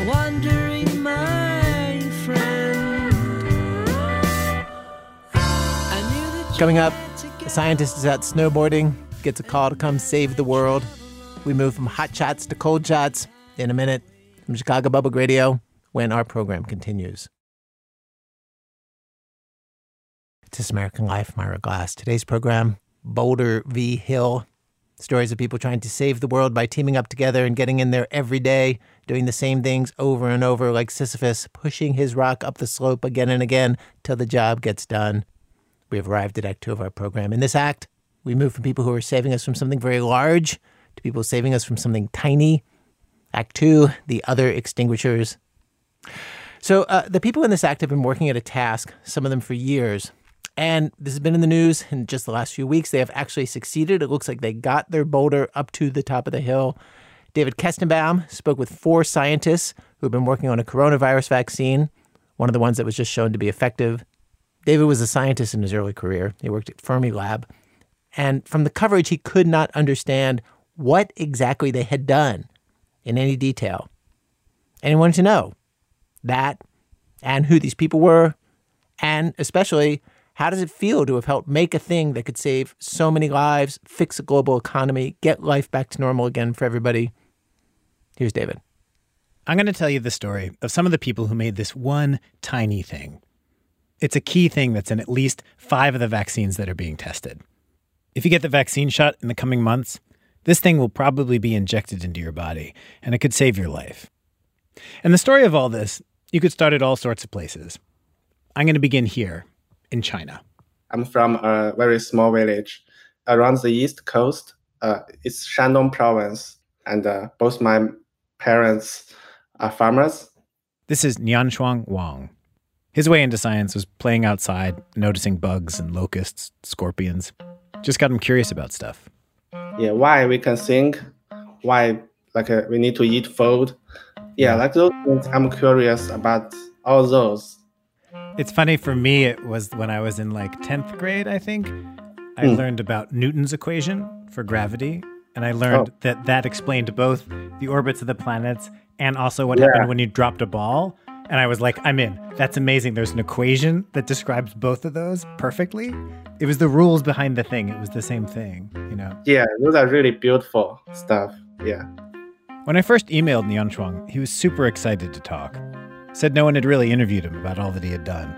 wandering, my friend. I knew that Coming up, a scientist is out snowboarding, gets a call to come save the world. We move from hot shots to cold shots in a minute from Chicago Public Radio when our program continues. This American Life, I'm Ira Glass. Today's program, Boulder v. Hill. Stories of people trying to save the world by teaming up together and getting in there every day, doing the same things over and over, like Sisyphus, pushing his rock up the slope again and again till the job gets done. We have arrived at Act Two of our program. In this act, we move from people who are saving us from something very large to people saving us from something tiny. Act Two, the other extinguishers. So, uh, the people in this act have been working at a task, some of them for years. And this has been in the news in just the last few weeks. They have actually succeeded. It looks like they got their boulder up to the top of the hill. David Kestenbaum spoke with four scientists who have been working on a coronavirus vaccine, one of the ones that was just shown to be effective. David was a scientist in his early career. He worked at Fermilab. And from the coverage, he could not understand what exactly they had done in any detail. And he wanted to know that and who these people were, and especially how does it feel to have helped make a thing that could save so many lives, fix a global economy, get life back to normal again for everybody? Here's David. I'm going to tell you the story of some of the people who made this one tiny thing. It's a key thing that's in at least five of the vaccines that are being tested. If you get the vaccine shot in the coming months, this thing will probably be injected into your body, and it could save your life. And the story of all this, you could start at all sorts of places. I'm going to begin here in China. I'm from a very small village around the east coast. Uh, it's Shandong province, and uh, both my parents are farmers. This is Nianshuang Wang. His way into science was playing outside, noticing bugs and locusts, scorpions. Just got him curious about stuff. Yeah, why we can think, why like uh, we need to eat food. Yeah, like those things. I'm curious about all those. It's funny for me, it was when I was in like 10th grade, I think. I Hmm. learned about Newton's equation for gravity. And I learned Oh. that that explained both the orbits of the planets and also what Yeah. happened when you dropped a ball. And I was like, I'm in. That's amazing. There's an equation that describes both of those perfectly. It was the rules behind the thing, it was the same thing, you know? Yeah, those are really beautiful stuff. Yeah. When I first emailed Nianshuang, he was super excited to talk. Said no one had really interviewed him about all that he had done.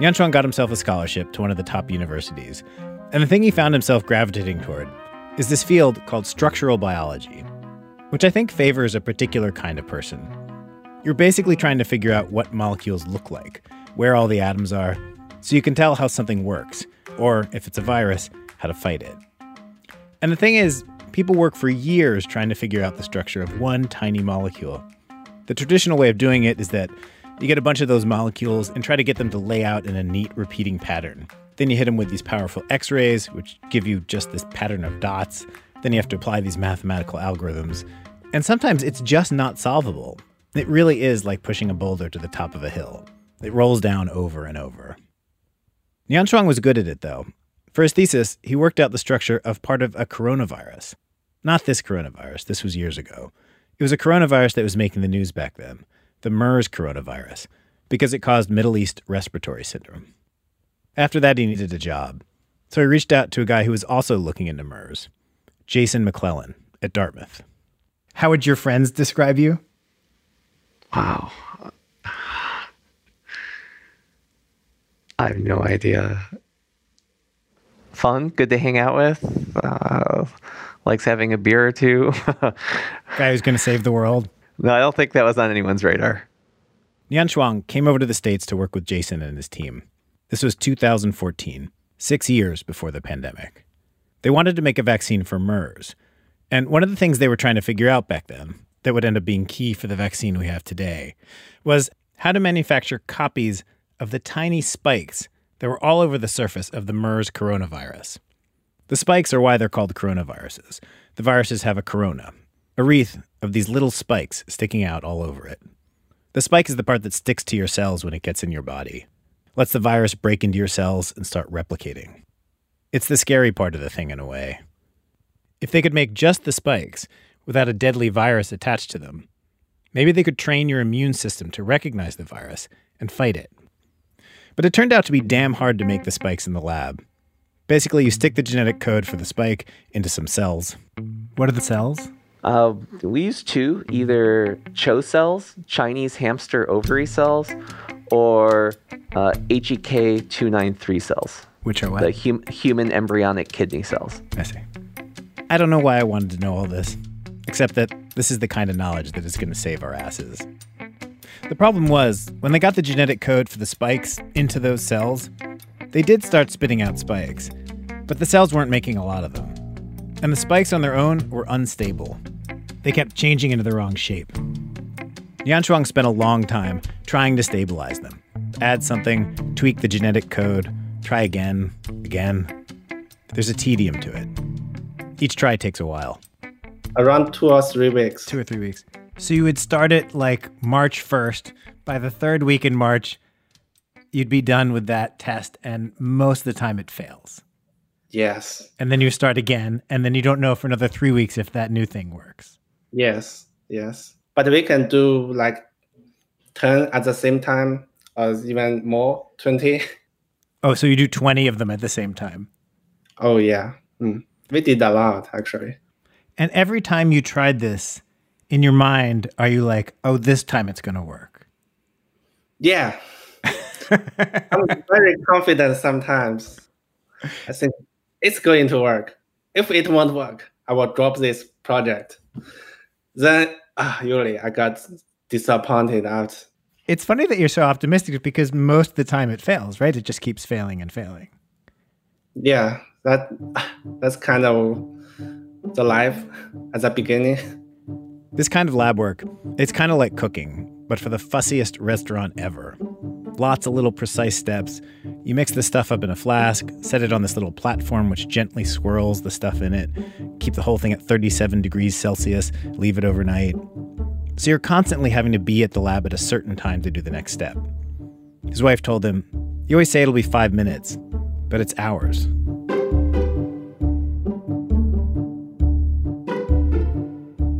Nianshuang got himself a scholarship to one of the top universities, and the thing he found himself gravitating toward is this field called structural biology, which I think favors a particular kind of person. You're basically trying to figure out what molecules look like, where all the atoms are, so you can tell how something works, or if it's a virus, how to fight it. And the thing is, people work for years trying to figure out the structure of one tiny molecule. The traditional way of doing it is that you get a bunch of those molecules and try to get them to lay out in a neat repeating pattern. Then you hit them with these powerful x rays, which give you just this pattern of dots. Then you have to apply these mathematical algorithms. And sometimes it's just not solvable. It really is like pushing a boulder to the top of a hill. It rolls down over and over. Nianshuang was good at it, though. For his thesis, he worked out the structure of part of a coronavirus. Not this coronavirus, this was years ago. It was a coronavirus that was making the news back then, the MERS coronavirus, because it caused Middle East respiratory syndrome. After that, he needed a job. So he reached out to a guy who was also looking into MERS, Jason McLellan at Dartmouth. How would your friends describe you? Wow. I have no idea. Fun, good to hang out with. Uh, likes having a beer or two. Guy who's going to save the world. No, I don't think that was on anyone's radar. Nian Shuang came over to the States to work with Jason and his team. This was 2014, six years before the pandemic. They wanted to make a vaccine for MERS. And one of the things they were trying to figure out back then, that would end up being key for the vaccine we have today, was how to manufacture copies of the tiny spikes that were all over the surface of the MERS coronavirus. The spikes are why they're called coronaviruses. The viruses have a corona, a wreath of these little spikes sticking out all over it. The spike is the part that sticks to your cells when it gets in your body, lets the virus break into your cells and start replicating. It's the scary part of the thing in a way. If they could make just the spikes without a deadly virus attached to them, maybe they could train your immune system to recognize the virus and fight it. But it turned out to be damn hard to make the spikes in the lab. Basically, you stick the genetic code for the spike into some cells. What are the cells? Uh, we use two either CHO cells, Chinese hamster ovary cells, or uh, HEK293 cells. Which are what? The hum- human embryonic kidney cells. I see. I don't know why I wanted to know all this, except that this is the kind of knowledge that is going to save our asses. The problem was, when they got the genetic code for the spikes into those cells, they did start spitting out spikes, but the cells weren't making a lot of them. And the spikes on their own were unstable. They kept changing into the wrong shape. Nianshuang spent a long time trying to stabilize them. Add something, tweak the genetic code, try again, again. There's a tedium to it. Each try takes a while. Around two or three weeks. Two or three weeks. So you would start it like March 1st. By the third week in March, you'd be done with that test, and most of the time it fails. Yes. And then you start again, and then you don't know for another three weeks if that new thing works. Yes. Yes. But we can do like 10 at the same time or even more, 20. Oh, so you do 20 of them at the same time. Oh, yeah. Mm. We did a lot, actually. And every time you tried this, in your mind, are you like, oh, this time it's going to work? Yeah. I'm very confident sometimes. I think it's going to work. If it won't work, I will drop this project. Then, ah, usually I got disappointed out. It's funny that you're so optimistic because most of the time it fails, right? It just keeps failing and failing. Yeah, that that's kind of the life at the beginning. This kind of lab work, it's kind of like cooking, but for the fussiest restaurant ever. Lots of little precise steps. You mix the stuff up in a flask, set it on this little platform which gently swirls the stuff in it, keep the whole thing at 37 degrees Celsius, leave it overnight. So you're constantly having to be at the lab at a certain time to do the next step. His wife told him, You always say it'll be five minutes, but it's hours.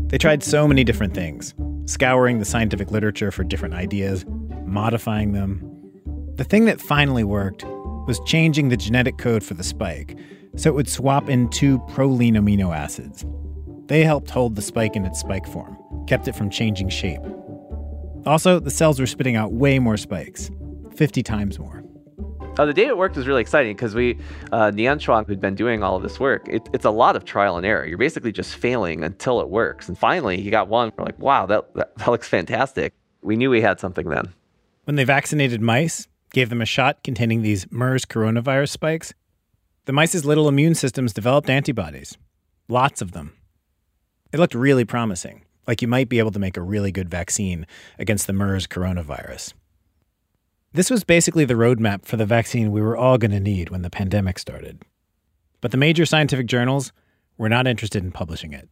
They tried so many different things scouring the scientific literature for different ideas, modifying them. The thing that finally worked was changing the genetic code for the spike so it would swap in two proline amino acids. They helped hold the spike in its spike form, kept it from changing shape. Also, the cells were spitting out way more spikes 50 times more. Uh, the day it worked was really exciting because we, uh, Nian Shuang, who'd been doing all of this work, it, it's a lot of trial and error. You're basically just failing until it works. And finally, he got one. We're like, wow, that, that, that looks fantastic. We knew we had something then. When they vaccinated mice, gave them a shot containing these MERS coronavirus spikes, the mice's little immune systems developed antibodies. Lots of them. It looked really promising, like you might be able to make a really good vaccine against the MERS coronavirus. This was basically the roadmap for the vaccine we were all going to need when the pandemic started. But the major scientific journals were not interested in publishing it.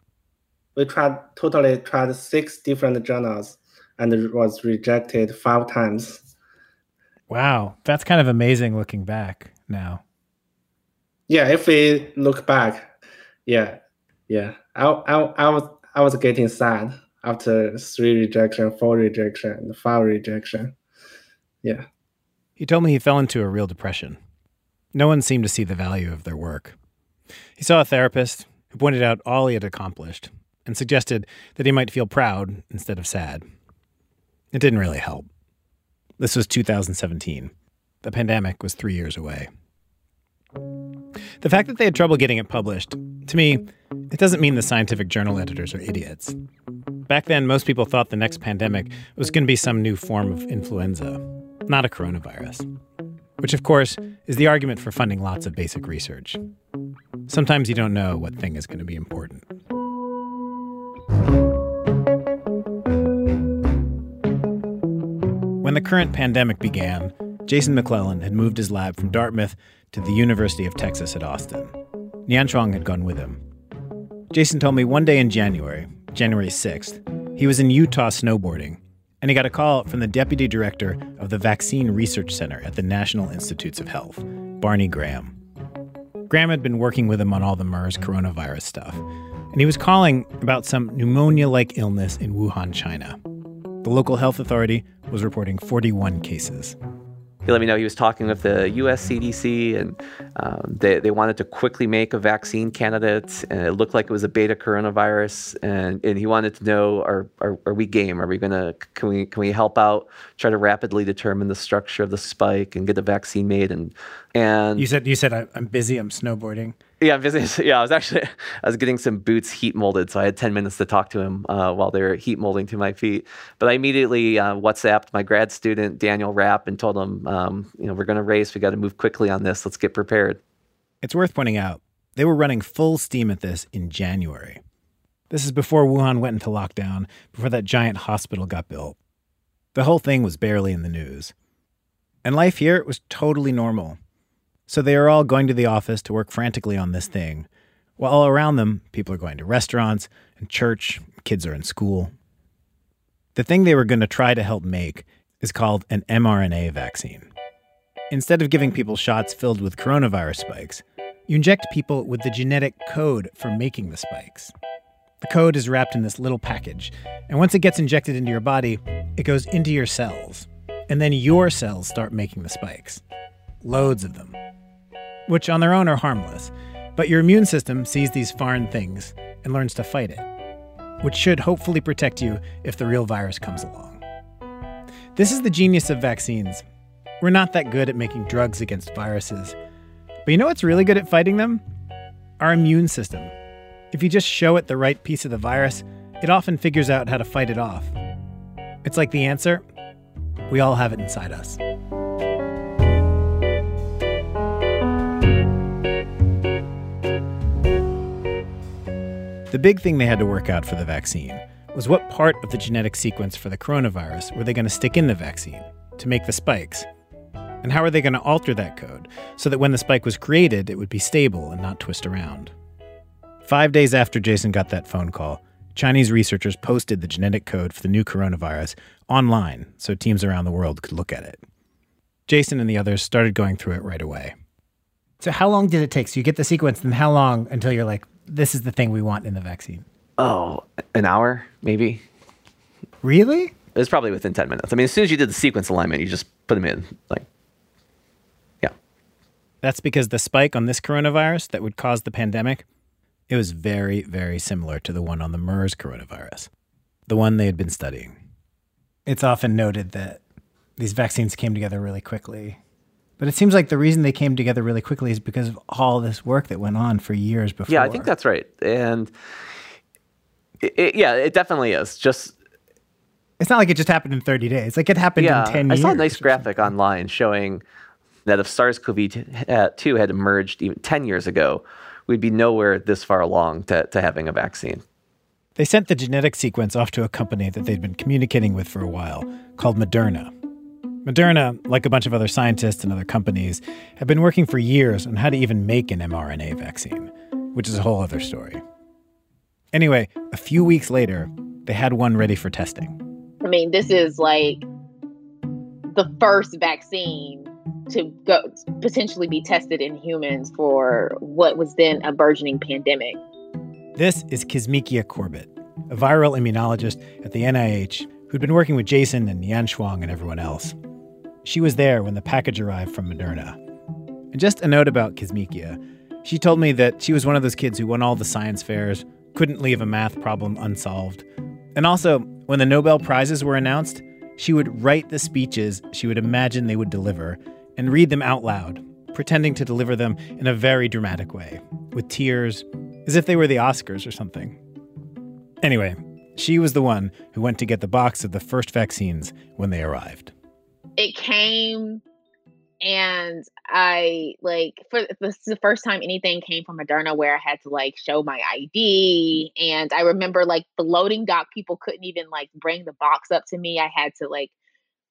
We tried totally tried six different journals and it was rejected five times. Wow, that's kind of amazing looking back now. Yeah, if we look back, yeah, yeah, I, I, I was I was getting sad after three rejection, four rejection, five rejection. Yeah. He told me he fell into a real depression. No one seemed to see the value of their work. He saw a therapist who pointed out all he had accomplished and suggested that he might feel proud instead of sad. It didn't really help. This was 2017. The pandemic was three years away. The fact that they had trouble getting it published, to me, it doesn't mean the scientific journal editors are idiots. Back then, most people thought the next pandemic was going to be some new form of influenza, not a coronavirus. Which, of course, is the argument for funding lots of basic research. Sometimes you don't know what thing is going to be important. When the current pandemic began, Jason McLellan had moved his lab from Dartmouth to the University of Texas at Austin. Nian Shuang had gone with him. Jason told me one day in January, January 6th, he was in Utah snowboarding, and he got a call from the deputy director of the Vaccine Research Center at the National Institutes of Health, Barney Graham. Graham had been working with him on all the MERS coronavirus stuff, and he was calling about some pneumonia like illness in Wuhan, China. The local health authority was reporting 41 cases. He let me know he was talking with the US CDC and um, they, they wanted to quickly make a vaccine candidate. And it looked like it was a beta coronavirus. And, and he wanted to know are, are, are we game? Are we going to, can we, can we help out, try to rapidly determine the structure of the spike and get the vaccine made? And, and You said, you said I, I'm busy, I'm snowboarding. Yeah, I'm. Yeah, I was actually I was getting some boots heat molded, so I had 10 minutes to talk to him uh, while they were heat molding to my feet. But I immediately uh, WhatsApped my grad student Daniel Wrapp and told him, um, you know, we're going to race. We got to move quickly on this. Let's get prepared. It's worth pointing out they were running full steam at this in January. This is before Wuhan went into lockdown, before that giant hospital got built. The whole thing was barely in the news. And life here was totally normal. So they are all going to the office to work frantically on this thing, while all around them, people are going to restaurants and church, kids are in school. The thing they were going to try to help make is called an mRNA vaccine. Instead of giving people shots filled with coronavirus spikes, you inject people with the genetic code for making the spikes. The code is wrapped in this little package, and once it gets injected into your body, it goes into your cells. And then your cells start making the spikes. Loads of them. Which on their own are harmless, but your immune system sees these foreign things and learns to fight it, which should hopefully protect you if the real virus comes along. This is the genius of vaccines. We're not that good at making drugs against viruses. But you know what's really good at fighting them? Our immune system. If you just show it the right piece of the virus, it often figures out how to fight it off. It's like the answer We all have it inside us. The big thing they had to work out for the vaccine was what part of the genetic sequence for the coronavirus were they going to stick in the vaccine to make the spikes? And how are they going to alter that code so that when the spike was created, it would be stable and not twist around? Five days after Jason got that phone call, Chinese researchers posted the genetic code for the new coronavirus online so teams around the world could look at it. Jason and the others started going through it right away. So, how long did it take? So, you get the sequence, and how long until you're like, this is the thing we want in the vaccine? Oh, an hour, maybe. Really? It was probably within 10 minutes. I mean, as soon as you did the sequence alignment, you just put them in. Like, yeah. That's because the spike on this coronavirus that would cause the pandemic, it was very, very similar to the one on the MERS coronavirus, the one they had been studying. It's often noted that these vaccines came together really quickly. But it seems like the reason they came together really quickly is because of all this work that went on for years before. yeah, I think that's right. And it, it- yeah, it definitely is. Just It's not like it just happened in 30 days. Like it happened yeah, in 10 I saw a nice graphic online showing that if SARS-CoV-2 had emerged even 10 years ago, we'd be nowhere this far along to, to having a vaccine. They sent the genetic sequence off to a company that they'd been communicating with for a while called Moderna. Moderna, like a bunch of other scientists and other companies, have been working for years on how to even make an mRNA vaccine, which is a whole other story. Anyway, a few weeks later, they had one ready for testing. I mean, this is like the first vaccine to go potentially be tested in humans for what was then a burgeoning pandemic. This is Kizzmekia Corbett, a viral immunologist at the NIH who'd been working with Jason and Nian Shuang and everyone else. She was there when the package arrived from Moderna. And just a note about Kizzmekia. She told me that she was one of those kids who won all the science fairs, couldn't leave a math problem unsolved. And also, when the Nobel Prizes were announced, she would write the speeches she would imagine they would deliver and read them out loud, pretending to deliver them in a very dramatic way, with tears, as if they were the Oscars or something. Anyway, she was the one who went to get the box of the first vaccines when they arrived. It came and I like for this is the first time anything came from Moderna where I had to like show my ID. And I remember like the loading dock people couldn't even like bring the box up to me. I had to like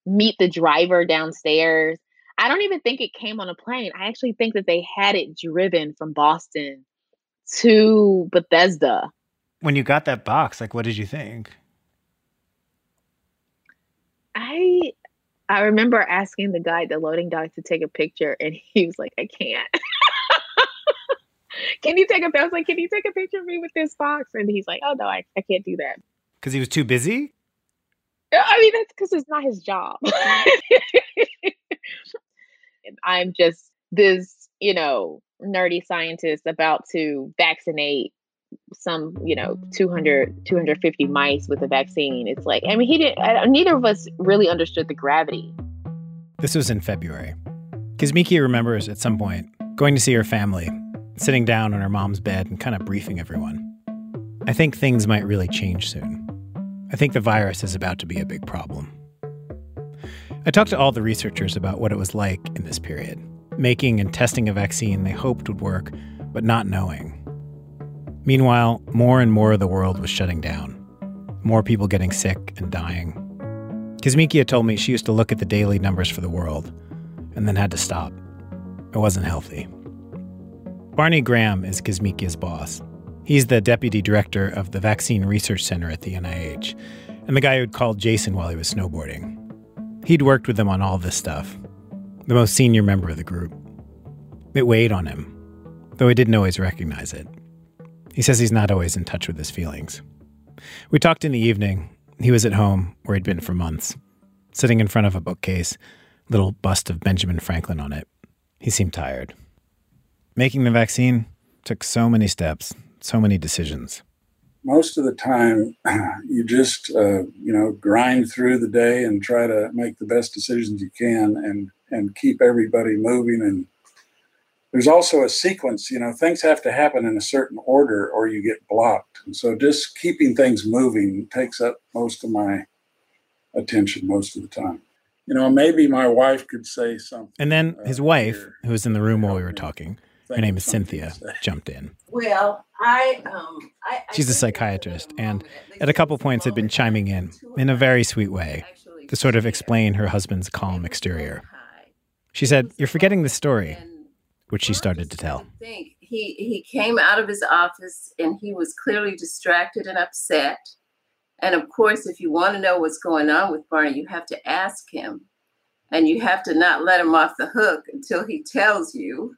meet the driver downstairs. I don't even think it came on a plane. I actually think that they had it driven from Boston to Bethesda. When you got that box, like, what did you think? I I remember asking the guy at the loading dock to take a picture, and he was like, "I can't." can you take a? I was like, "Can you take a picture of me with this box?" And he's like, "Oh no, I, I can't do that." Because he was too busy? Uh, I mean, that's because it's not his job. I'm just this, you know, nerdy scientist about to vaccinate some, you know, 200, 250 mice with a vaccine. It's like, I mean, he didn't, I, neither of us really understood the gravity. This was in February. Kizzmekia remembers at some point going to see her family, sitting down on her mom's bed and kind of briefing everyone. I think things might really change soon. I think the virus is about to be a big problem. I talked to all the researchers about what it was like in this period, making and testing a vaccine they hoped would work, but not knowing. Meanwhile, more and more of the world was shutting down, more people getting sick and dying. Kizzmekia told me she used to look at the daily numbers for the world and then had to stop. It wasn't healthy. Barney Graham is Kizzmekia's boss. He's the deputy director of the Vaccine Research Center at the NIH, and the guy who'd called Jason while he was snowboarding. He'd worked with them on all this stuff, the most senior member of the group. It weighed on him, though he didn't always recognize it. He says he's not always in touch with his feelings. We talked in the evening. He was at home, where he'd been for months, sitting in front of a bookcase, little bust of Benjamin Franklin on it. He seemed tired. Making the vaccine took so many steps, so many decisions. most of the time you just uh, you know grind through the day and try to make the best decisions you can and and keep everybody moving and there's also a sequence you know things have to happen in a certain order or you get blocked and so just keeping things moving takes up most of my attention most of the time you know, maybe my wife could say something. And then his wife, who was in the room while we were talking, her name is Cynthia, jumped in. Well, I um I, I She's a psychiatrist and at a couple points had been chiming in in a very sweet way to sort of explain her husband's calm exterior. She said, You're forgetting the story, which she started to tell. think he he came out of his office and he was clearly distracted and upset. And of course, if you want to know what's going on with Barney, you have to ask him. And you have to not let him off the hook until he tells you.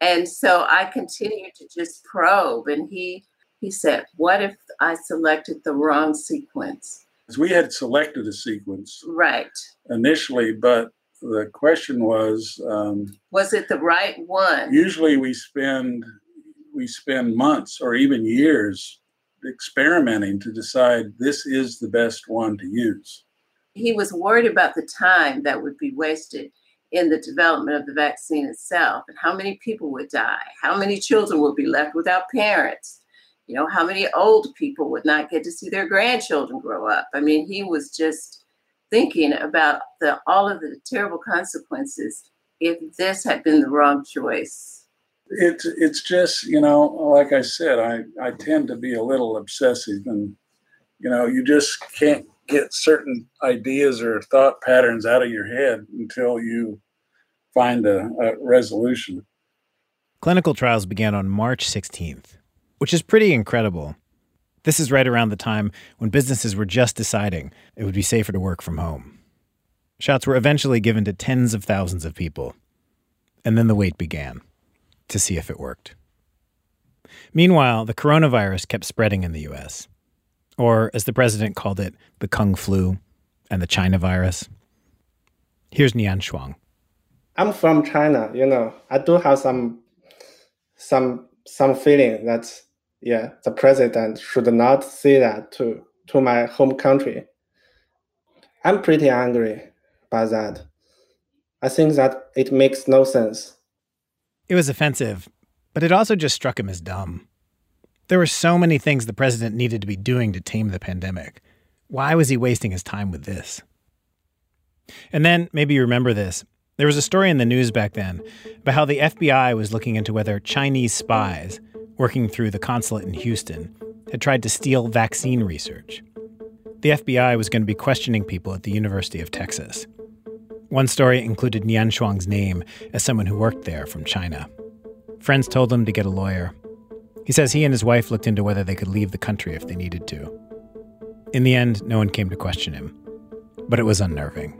And so I continued to just probe and he he said, "What if I selected the wrong sequence?" 'Cause we had selected a sequence Right. initially, but the question was um, Was it the right one? usually we spend we spend months or even years experimenting to decide this is the best one to use. he was worried about the time that would be wasted in the development of the vaccine itself and how many people would die, how many children would be left without parents, you know, how many old people would not get to see their grandchildren grow up. I mean, he was just thinking about the all of the terrible consequences if this had been the wrong choice. It's it's just you know like I said I I tend to be a little obsessive and you know you just can't get certain ideas or thought patterns out of your head until you find a, a resolution. Clinical trials began on March 16th, which is pretty incredible. This is right around the time when businesses were just deciding it would be safer to work from home. Shots were eventually given to tens of thousands of people. And then the wait began to see if it worked. Meanwhile, the coronavirus kept spreading in the US, or as the president called it, the Kung flu and the China virus. Here's Nian Shuang. I'm from China, you know. I do have some some some feeling that yeah, the president should not say that to to my home country. I'm pretty angry by that. I think that it makes no sense. It was offensive, but it also just struck him as dumb. There were so many things the president needed to be doing to tame the pandemic. Why was he wasting his time with this? And then, maybe you remember this, there was a story in the news back then about how the FBI was looking into whether Chinese spies working through the consulate in Houston had tried to steal vaccine research. The FBI was going to be questioning people at the University of Texas. One story included Nian Shuang's name as someone who worked there from China. Friends told him to get a lawyer. He says he and his wife looked into whether they could leave the country if they needed to. In the end, no one came to question him, but it was unnerving.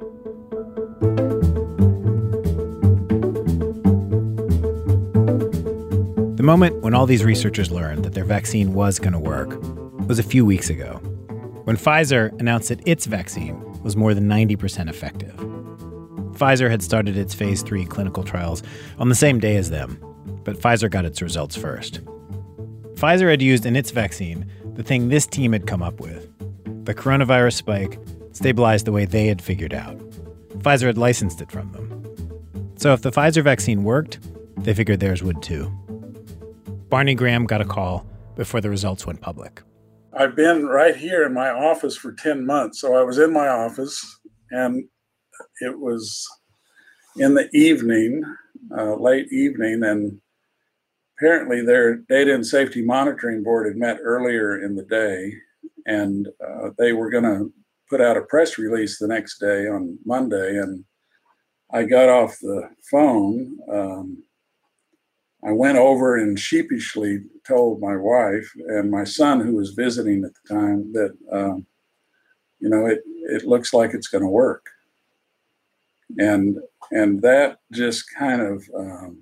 The moment when all these researchers learned that their vaccine was going to work was a few weeks ago, when Pfizer announced that its vaccine was more than 90% effective. Pfizer had started its phase 3 clinical trials on the same day as them, but Pfizer got its results first. Pfizer had used in its vaccine the thing this team had come up with. The coronavirus spike stabilized the way they had figured out. Pfizer had licensed it from them. So if the Pfizer vaccine worked, they figured theirs would too. Barney Graham got a call before the results went public. I've been right here in my office for 10 months. So I was in my office and it was in the evening, uh, late evening, and apparently their data and safety monitoring board had met earlier in the day and uh, they were going to put out a press release the next day on Monday. And I got off the phone. Um, I went over and sheepishly told my wife and my son, who was visiting at the time, that um, you know it it looks like it's going to work, and and that just kind of um,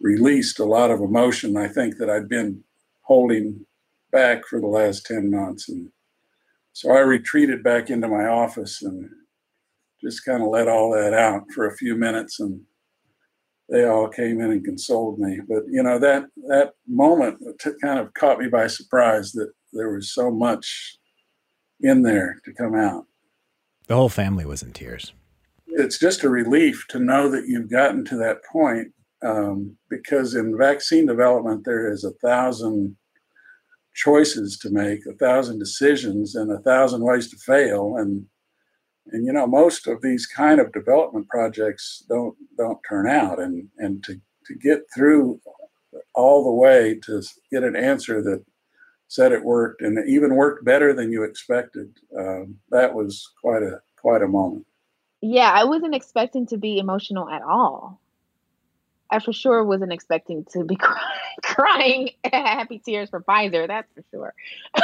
released a lot of emotion. I think that I'd been holding back for the last ten months, and so I retreated back into my office and just kind of let all that out for a few minutes and they all came in and consoled me. But you know that that moment t- kind of caught me by surprise that there was so much in there to come out. The whole family was in tears. It's just a relief to know that you've gotten to that point um, because in vaccine development there is a thousand choices to make, a thousand decisions, and a thousand ways to fail, and and you know most of these kind of development projects don't don't turn out and and to to get through all the way to get an answer that said it worked and it even worked better than you expected um, that was quite a quite a moment Yeah, I wasn't expecting to be emotional at all. I for sure wasn't expecting to be crying, crying happy tears for Pfizer. That's for sure.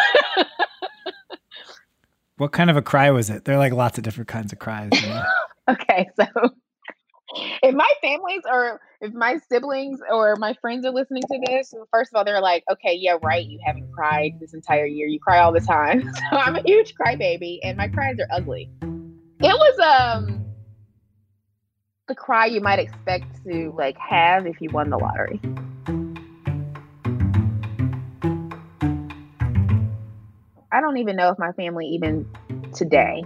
What kind of a cry was it? There are like lots of different kinds of cries. Okay, so if my families or if my siblings or my friends are listening to this, first of all, they're like, okay, yeah, right. You haven't cried this entire year. You cry all the time. So I'm a huge crybaby, and my cries are ugly. It was um the cry you might expect to like have if you won the lottery. I don't even know if my family even today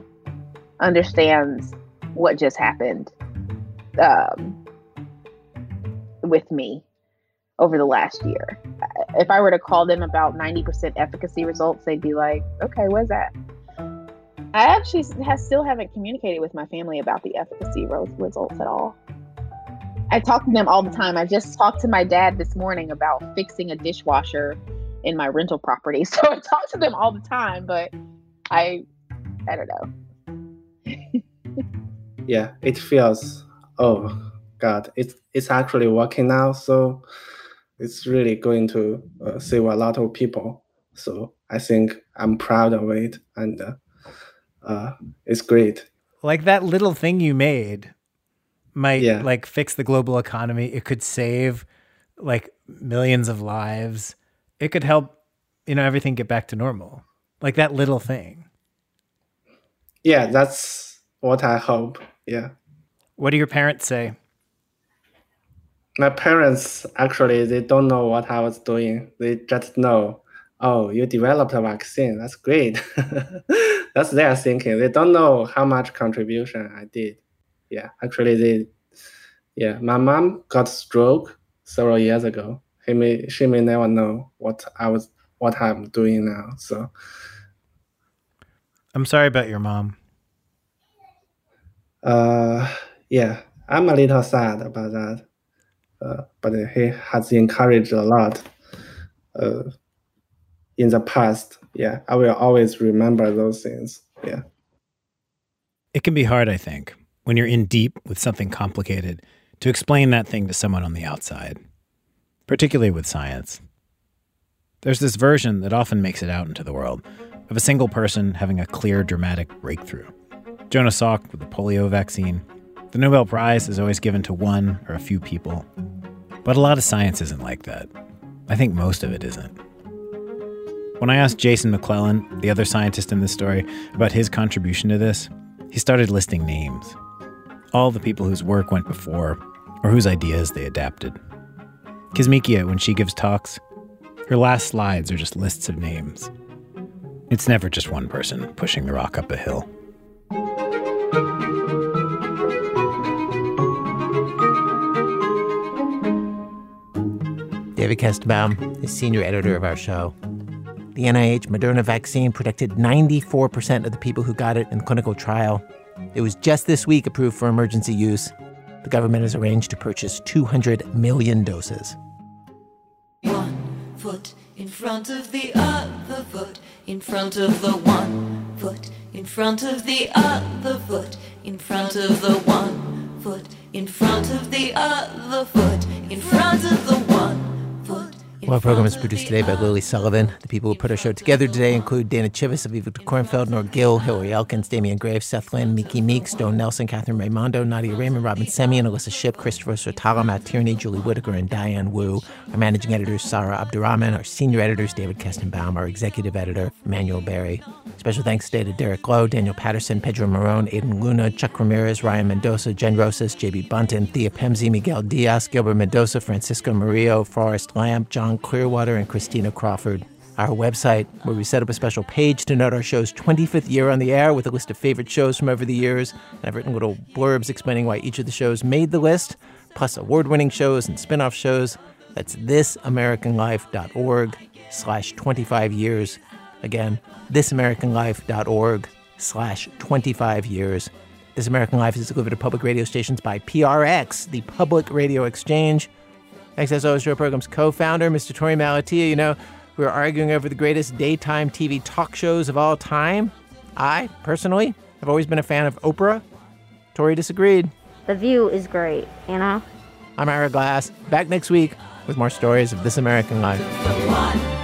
understands what just happened um, with me over the last year. If I were to call them about 90% efficacy results, they'd be like, okay, what's that? I actually has, still haven't communicated with my family about the efficacy results at all. I talk to them all the time. I just talked to my dad this morning about fixing a dishwasher in my rental property. So I talk to them all the time, but I I don't know. yeah, it feels oh god, it's it's actually working now. So it's really going to uh, save a lot of people. So I think I'm proud of it, and uh, uh, it's great. like that little thing you made might like fix the global economy. It could save like millions of lives. It could help, you know, everything get back to normal. Like that little thing. Yeah, that's what I hope. Yeah. What do your parents say? My parents actually they don't know what I was doing. They just know, oh, you developed a vaccine. That's great. That's their thinking. They don't know how much contribution I did. Yeah, actually they yeah, my mom got stroke several years ago. He may she may never know what I was what I'm doing now. So I'm sorry about your mom. uh yeah, I'm a little sad about that. Uh, but he has encouraged a lot uh, in the past. Yeah, I will always remember those things. Yeah. It can be hard, I think, when you're in deep with something complicated to explain that thing to someone on the outside, particularly with science. There's this version that often makes it out into the world of a single person having a clear, dramatic breakthrough. Jonas Salk with the polio vaccine. The Nobel Prize is always given to one or a few people. But a lot of science isn't like that. I think most of it isn't. When I asked Jason McLellan, the other scientist in this story, about his contribution to this, he started listing names. All the people whose work went before, or whose ideas they adapted. Kizzmekia, when she gives talks, her last slides are just lists of names. It's never just one person pushing the rock up a hill. David Kestenbaum is senior editor of our show. The NIH Moderna vaccine protected 94% of the people who got it in the clinical trial. It was just this week approved for emergency use. The government has arranged to purchase 200 million doses. One foot in front of the other foot, in front of the one foot, in front of the other foot, in front of the one foot, in front of the other foot, in front of the one foot. Our program is produced today by Lily Sullivan. The people who put our show together today include Dana Chivvis, Aviva Kornfeld, Nor Gill, Hillary Elkins, Damian Graves, Seth Lind, Miki Meeks, Stone Nelson, Catherine Raimondo, Nadia Reiman, Robyn Semien, Alyssa Shipp, Christopher Swetala, Matt Tierney, Julie Whitaker, and Diane Wu. Our managing editor is Sarah Abdurrahman. Our senior editors, David Kestenbaum. Our executive editor, Emmanuel Berry. Special thanks today to Derek Lowe, Daniel Patterson, Pedro Marone, Aidan Luna, Chuck Ramirez, Ryan Mendoza, Jen Rosas, JB Bunton, Thea Pemsey, Miguel Diaz, Gilbert Mendoza, Francisco Murillo, Forrest Lamp, John Clearwater, and Christina Crawford. Our website, where we set up a special page to note our show's 25th year on the air with a list of favorite shows from over the years. And I've written little blurbs explaining why each of the shows made the list, plus award-winning shows and spin-off shows. That's thisamericanlife.org slash 25 years. Again, thisamericanlife.org slash 25 years. This American Life is delivered to public radio stations by PRX, the Public Radio Exchange. Thanks as always to our program's co-founder, Mr. Torey Malatia. You know, we were arguing over the greatest daytime TV talk shows of all time. I, personally, have always been a fan of Oprah. Torey disagreed. The view is great, you know? I'm Ira Glass, back next week with more stories of This American Life.